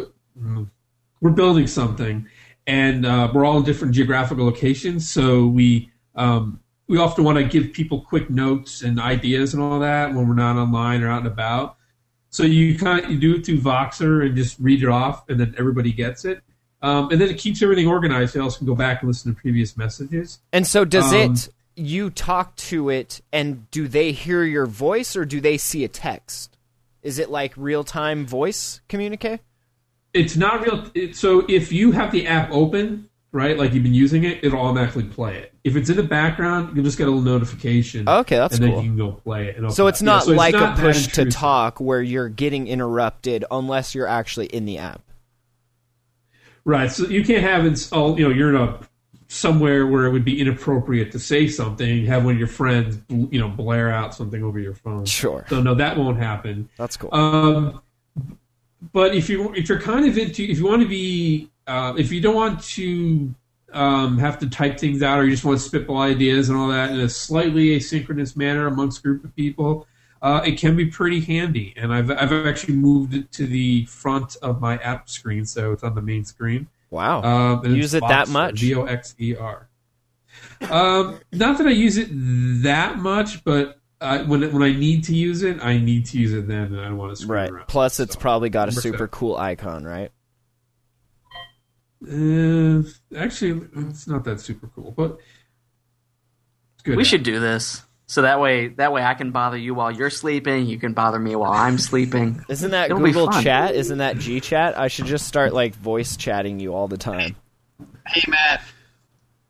we're building something and uh, we're all in different geographical locations so we um, we often want to give people quick notes and ideas and all that when we're not online or out and about so you kind of you do it through voxer and just read it off and then everybody gets it um, and then it keeps everything organized so else can go back and listen to previous messages And so, does Um, it? You talk to it, and do they hear your voice, or do they see a text? Is it like real time voice communique? it's not real. It, so if you have the app open, right, like you've been using it, it'll automatically play it. If it's in the background, you'll just get a little notification. Okay, that's and then you can go play it. So it's not Yeah, so it's like not a push to talk where you're getting interrupted unless you're actually in the app. Right. So you can't have it. All oh, you know, you're in a somewhere where it would be inappropriate to say something. Have one of your friends, you know, blare out something over your phone. Sure. So no, that won't happen. That's cool. Um, but if you if you're kind of into if you want to be uh, if you don't want to um, have to type things out or you just want to spitball ideas and all that in a slightly asynchronous manner amongst a group of people, uh, it can be pretty handy. And I've I've actually moved it to the front of my app screen, so it's on the main screen. Wow. Um, and Use it's it that much? V O X E R. Um, not that I use it that much, but uh, when when I need to use it, I need to use it then, and I don't want to screw right. around. Plus, it's So, probably got a super seven. cool icon, right? Uh, actually, it's not that super cool, but it's good. We app. should do this. So that way, that way I can bother you while you're sleeping. You can bother me while I'm sleeping. Isn't that It'll Google. Chat? Isn't that G Chat? I should just start like voice chatting you all the time. Hey Matt,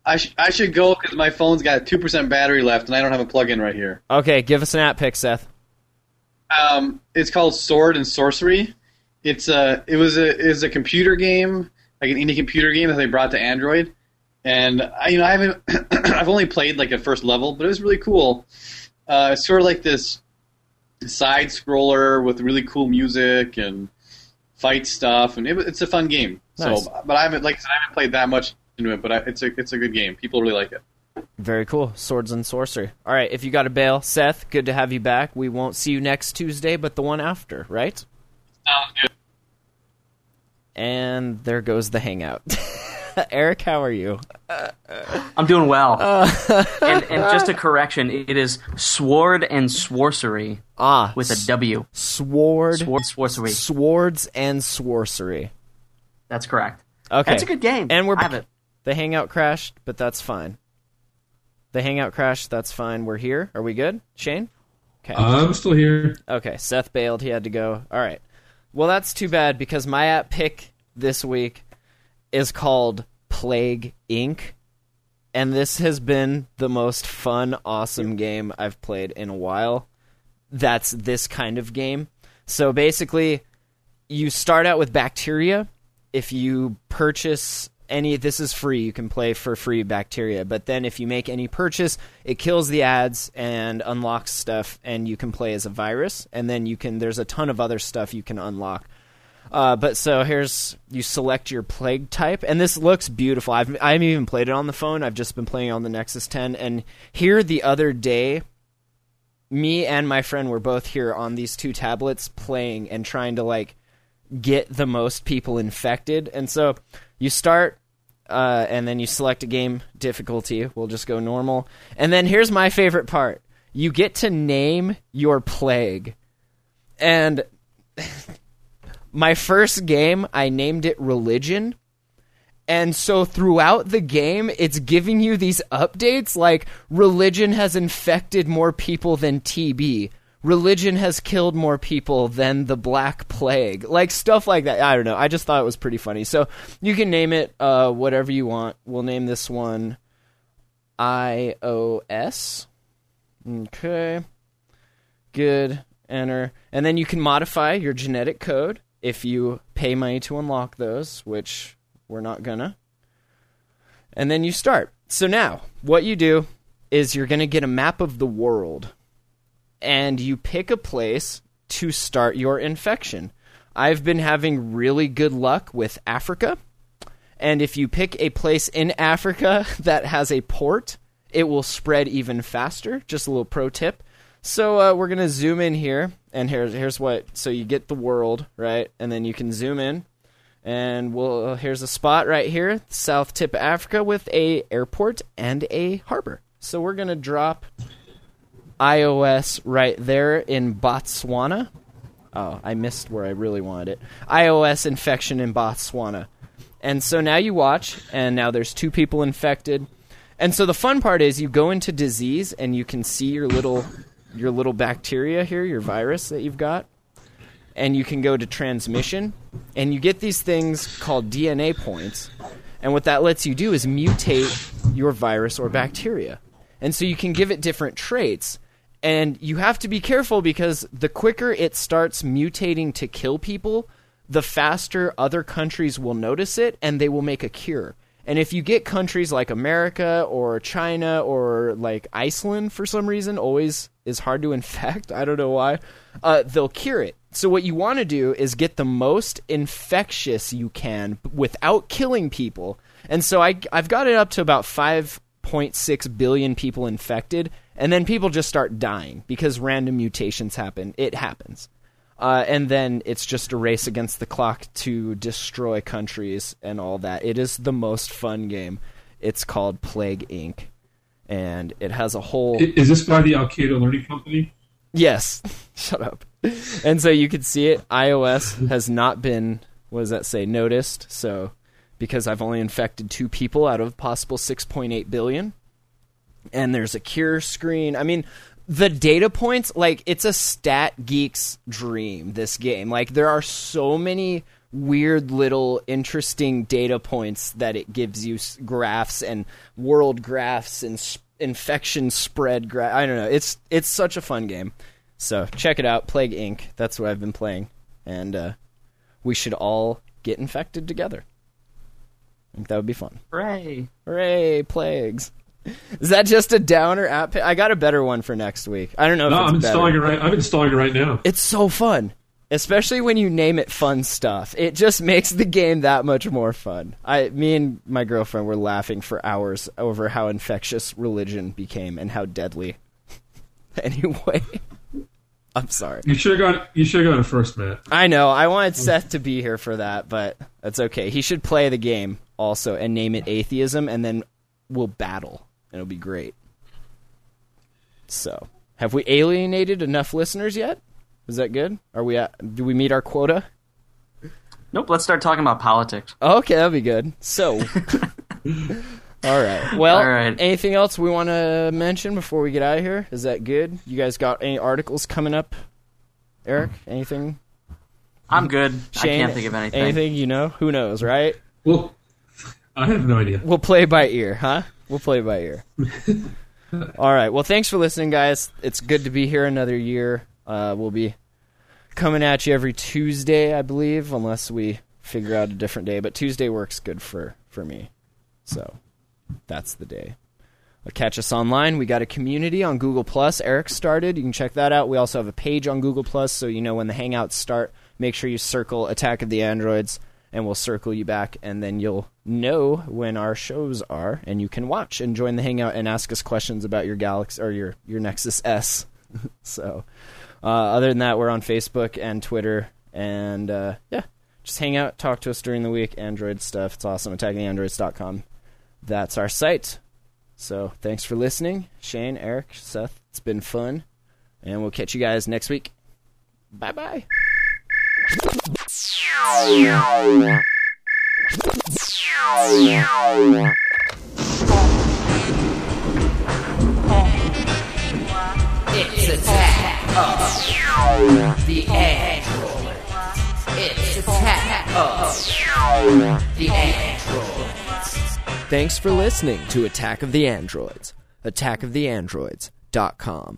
I sh- I should go because my phone's got two percent battery left and I don't have a plug-in right here. Okay, give us an app pick, Seth. Um, it's called Sword and Sworcery. It's a it was a is a computer game, like an indie computer game that they brought to Android. And I, you know, I haven't I've only played like a first level, but it was really cool. Uh, it's sort of like this side scroller with really cool music and fight stuff, and it, it's a fun game. Nice. So, but I haven't like I said, I haven't played that much into it, but I, it's a it's a good game. People really like it. Very cool. Swords and Sworcery. All right, if you got a bail, Seth, good to have you back. We won't see you next Tuesday, but the one after, right? Sounds good. And there goes the hangout. Eric, how are you? I'm doing well. and, and just a correction, it is sword and sworcery Ah, with a W. sword, Sword sworcery. swords and sworcery. That's correct. Okay, That's a good game. And we're I have it. The hangout crashed, but that's fine. The hangout crashed, that's fine. We're here. Are we good? Shane? Okay. I'm still here. Okay, Seth bailed. He had to go. All right. Well, that's too bad because my app pick this week is called Plague Inc. And this has been the most fun, awesome game I've played in a while. That's this kind of game. So basically, you start out with bacteria. If you purchase any, this is free. You can play for free bacteria. But then if you make any purchase, it kills the ads and unlocks stuff, and you can play as a virus. And then you can. There's a ton of other stuff you can unlock. Uh, but so here's you select your plague type, and this looks beautiful. I've I haven't even played it on the phone. I've just been playing on the Nexus 10. And here the other day, me and my friend were both here on these two tablets playing and trying to like get the most people infected. And so you start, uh, and then you select a game difficulty. We'll just go normal. And then here's my favorite part: you get to name your plague, and my first game, I named it religion. And so throughout the game, it's giving you these updates like religion has infected more people than TB. Religion has killed more people than the Black Plague. Like stuff like that. I don't know. I just thought it was pretty funny. So you can name it uh, whatever you want. We'll name this one iOS. Okay. Good. Enter. And then you can modify your genetic code if you pay money to unlock those, which we're not gonna. And then you start. So now, what you do is you're gonna get a map of the world, and you pick a place to start your infection. I've been having really good luck with Africa, and if you pick a place in Africa that has a port, it will spread even faster. Just a little pro tip. So uh, we're gonna zoom in here, and here's here's what. So you get the world right, and then you can zoom in, and we'll here's a spot right here, south tip Africa, with a airport and a harbor. So we're gonna drop iOS right there in Botswana. Oh, I missed where I really wanted it. iOS infection in Botswana. And so now you watch, and now there's two people infected. And so the fun part is you go into disease and you can see your little your little bacteria here, your virus that you've got. And you can go to transmission and you get these things called DNA points. And what that lets you do is mutate your virus or bacteria. And so you can give it different traits. And you have to be careful because the quicker it starts mutating to kill people, the faster other countries will notice it and they will make a cure. And if you get countries like America or China or like Iceland for some reason, always is hard to infect. I don't know why. Uh, they'll cure it. So what you want to do is get the most infectious you can without killing people. And so I, I've got it up to about 5.6 billion people infected, and then people just start dying because random mutations happen. It happens. Uh, and then it's just a race against the clock to destroy countries and all that. It is the most fun game. It's called Plague Inc. And it has a whole. Is this by the Al Qaeda Learning Company? Yes. Shut up. And so you can see it. iOS has not been, what does that say, noticed. So, because I've only infected two people out of possible 6.8 billion. And there's a cure screen. I mean, the data points, like, it's a stat geek's dream, this game. Like, there are so many weird little interesting data points that it gives you graphs and world graphs and s- infection spread graph. I don't know. It's it's such a fun game. So check it out, Plague Inc. That's what I've been playing, and uh, we should all get infected together. I think that would be fun. Hooray! Hooray, plagues! Is that just a downer app? I got a better one for next week. I don't know. No, if it's I'm installing it right. I'm installing it right now. It's so fun, especially when you name it fun stuff. It just makes the game that much more fun. I, me and my girlfriend were laughing for hours over how infectious religion became and how deadly. anyway, I'm sorry. You should have gone. You should have gone first, Matt. I know. I wanted Seth to be here for that, but that's okay. He should play the game also and name it atheism, and then we'll battle. and It'll be great. So, have we alienated enough listeners yet? Is that good? Are we at? Do we meet our quota? Nope. Let's start talking about politics. Okay, that'll be good. So, All right. Well, All right. anything else we want to mention before we get out of here? Is that good? You guys got any articles coming up? Eric, anything? I'm good. I can't think of anything. Anything you know? Who knows, right? Well, I have no idea. We'll play by ear, huh? We'll play by ear. All right. Well, thanks for listening, guys. It's good to be here another year. Uh, we'll be coming at you every Tuesday, I believe, unless we figure out a different day. But Tuesday works good for for me, so that's the day. Uh, Catch us online. We got a community on Google Plus. Eric started. You can check that out. We also have a page on Google Plus, so you know when the Hangouts start. Make sure you circle Attack of the Androids, and we'll circle you back, and then you'll know when our shows are, and you can watch and join the Hangout and ask us questions about your Galaxy or your your Nexus S. so, other than that, we're on Facebook and Twitter, and uh, yeah, just hang out, talk to us during the week. Android stuff, it's awesome. AttackingAndroids.com. That's our site. So thanks for listening, Shane, Eric, Seth. It's been fun, and we'll catch you guys next week. Bye bye. It's attack the. It's attack the android. Thanks for listening to Attack of the Androids. AttackoftheAndroids.com.